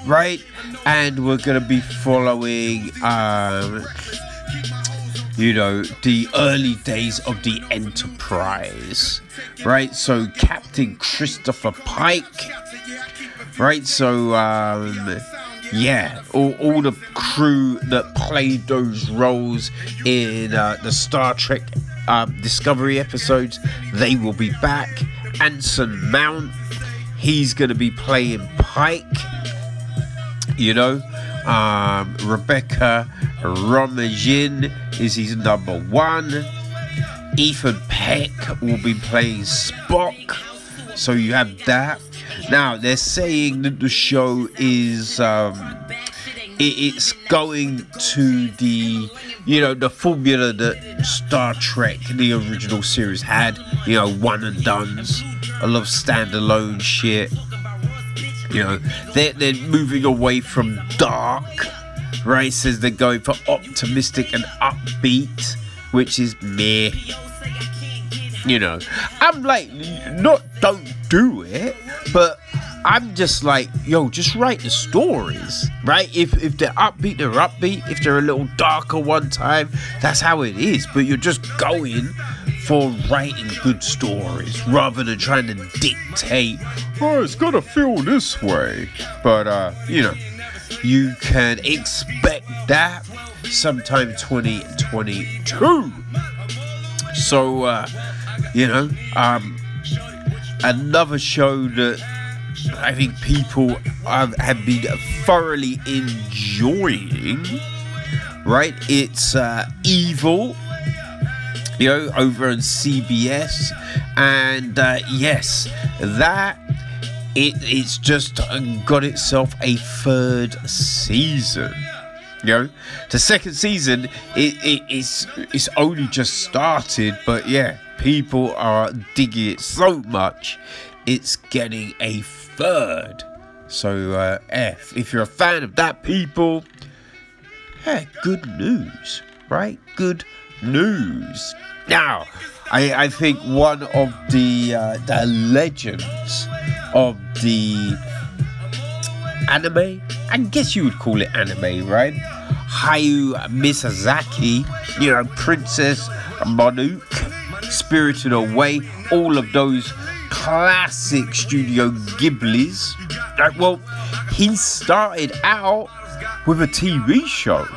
right? And we're gonna be following um you know the early days of the Enterprise. Right? So Captain Christopher Pike. Right, so um yeah, all, all the crew that played those roles in uh, the Star Trek um, Discovery episodes, they will be back. Anson Mount, he's going to be playing Pike. You know, um, Rebecca Romijn is his number one. Ethan Peck will be playing Spock. So you have that. Now they're saying that the show is um, it, it's going to the you know the formula that Star Trek the original series had. You know, one and dones. I love standalone shit. You know, they're they're moving away from dark. races, they're going for optimistic and upbeat, which is me. You know, I'm like, not don't do it, but I'm just like, yo, just write the stories, right? If if they're upbeat, they're upbeat. If they're a little darker one time, that's how it is. But you're just going for writing good stories rather than trying to dictate. Oh, it's gotta feel this way. But uh, you know, you can expect that sometime 2022. So uh, you know, um, another show that I think people have, have been thoroughly enjoying. Right, it's uh, Evil, you know, over on CBS, and uh, yes, that it it's just got itself a third season. You know, the second season it, it it's it's only just started, but yeah, people are digging it so much, it's getting a third. So uh, F, if you're a fan of that, people, yeah, good news, right? Good news. Now, I, I think one of the uh, the legends of the anime, I guess you would call it anime, right? Hayao Miyazaki, you know, Princess Mononoke, Spirited Away, all of those classic Studio Ghibli's. Like, well, he started out with a TV show,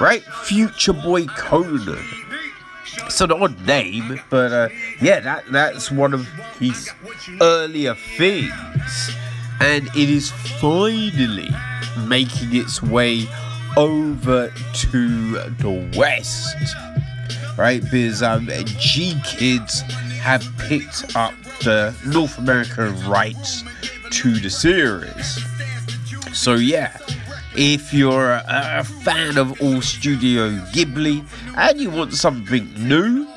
right? Future Boy Conan. It's an odd name, but uh, yeah, that that's one of his earlier things, and it is finally making its way over to the West, right? Because um, G Kids have picked up the North American rights to the series. So yeah, if you're a, a fan of all Studio Ghibli and you want something new,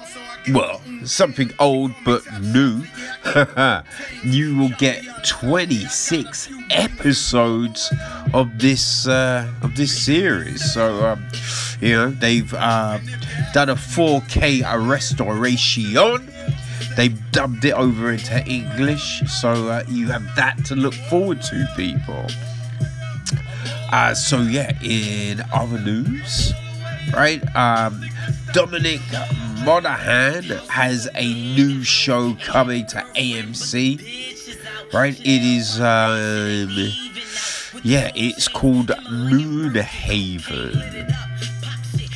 well, something old but new, you will get 26 episodes of this uh, of this series. So, um, you know, they've uh, done a 4K restoration. They've dubbed it over into English, so uh, you have that to look forward to, people. Uh, so yeah, in other news, right? Um, Dominic Monaghan has a new show coming to AMC, right? It is, um, yeah, it's called Moonhaven,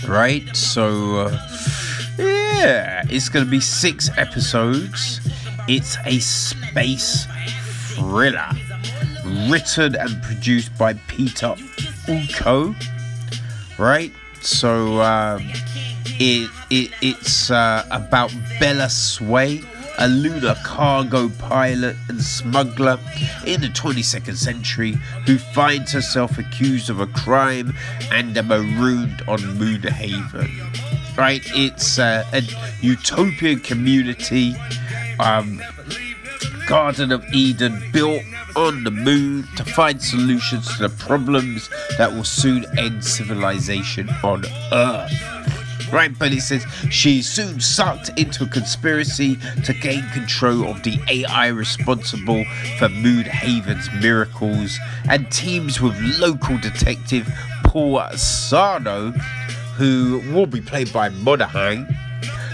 right? So, uh, yeah, it's going to be six episodes. It's a space thriller written and produced by Peter Ocko, right? So um, it, it it's uh, about Bella Sway, a lunar cargo pilot and smuggler in the 22nd century who finds herself accused of a crime and marooned on Moonhaven. Right? It's uh, a utopian community. Um, Garden of Eden built on the moon to find solutions to the problems that will soon end civilization on Earth. Right, but it says she's soon sucked into a conspiracy to gain control of the AI responsible for Moonhaven's miracles and teams with local detective Paul Serno, who will be played by Monaghan,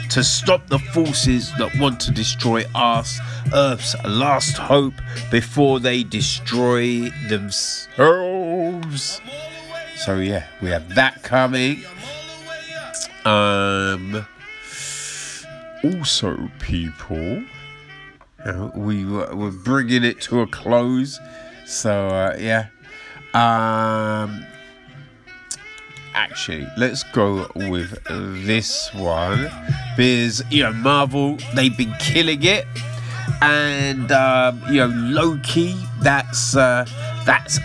to stop the forces that want to destroy us, Earth's last hope, before they destroy themselves. So yeah, we have that coming. Um, also, people, uh, we were, bringing it to a close. So uh, yeah. Um, actually, let's go with this one because you know Marvel they've been killing it, and um, you know Loki that's uh, that's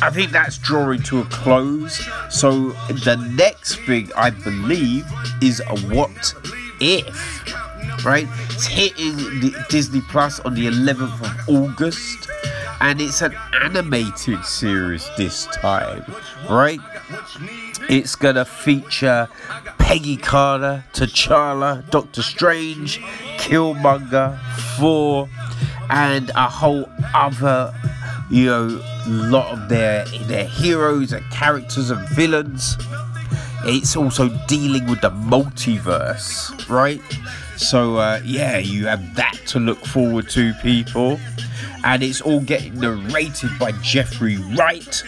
I think that's drawing to a close. So the next big I believe is a what if. Right, it's hitting the Disney Plus on the 11th of August, and it's an animated series this time, right? It's gonna feature Peggy Carter, T'Challa, Doctor Strange, Killmonger, Thor, and a whole other, you know, a lot of their their heroes and characters and villains. It's also dealing with the multiverse, right? So uh, yeah, you have that to look forward to, people, and it's all getting narrated by Jeffrey Wright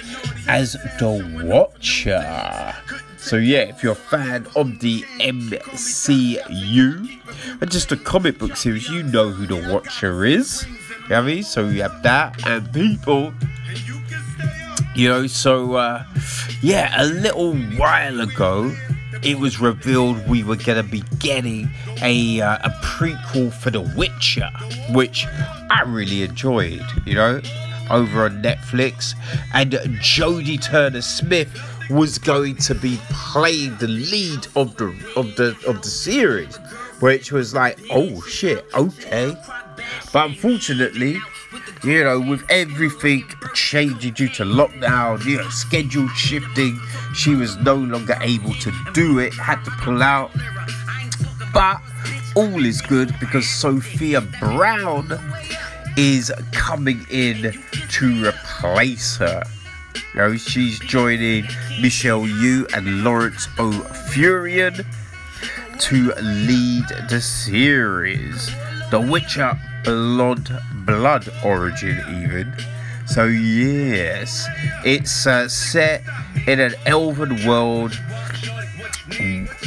as the Watcher. So yeah, if you're a fan of the MCU and just a comic book series, you know who the Watcher is. You know I mean? So you have that and people. You know, so uh, yeah, a little while ago, it was revealed we were going to be getting a uh, a prequel for The Witcher, which I really enjoyed. You know, over on Netflix, and Jodie Turner Smith was going to be playing the lead of the of the of the series, which was like, oh shit, okay. But unfortunately, you know, with everything changing due to lockdown, you know, schedule shifting, she was no longer able to do it, had to pull out. But all is good because Sophia Brown is coming in to replace her. You know, she's joining Michelle Yeoh and Laurence O'Fuarain to lead the series. The Witcher Blood Blood origin even. So yes, it's uh, set in an elven world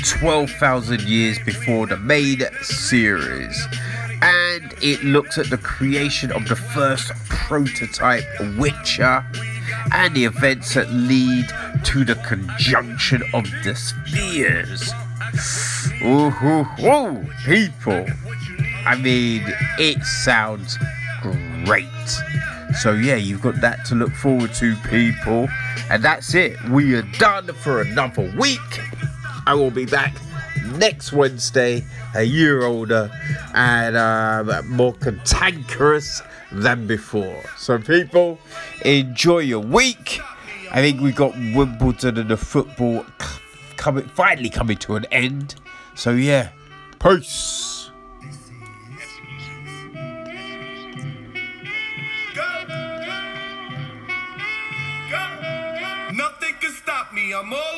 12,000 years before the main series. And it looks at the creation of the first prototype Witcher and the events that lead to the conjunction of the spheres. Ooh, ooh, ooh, people. I mean, it sounds great. So, yeah, you've got that to look forward to, people. And that's it. We are done for another week. I will be back next Wednesday, a year older and uh, more cantankerous than before. So, people, enjoy your week. I think we got Wimbledon and the football coming, finally coming to an end. So, yeah, peace. Nothing can stop me. I'm all.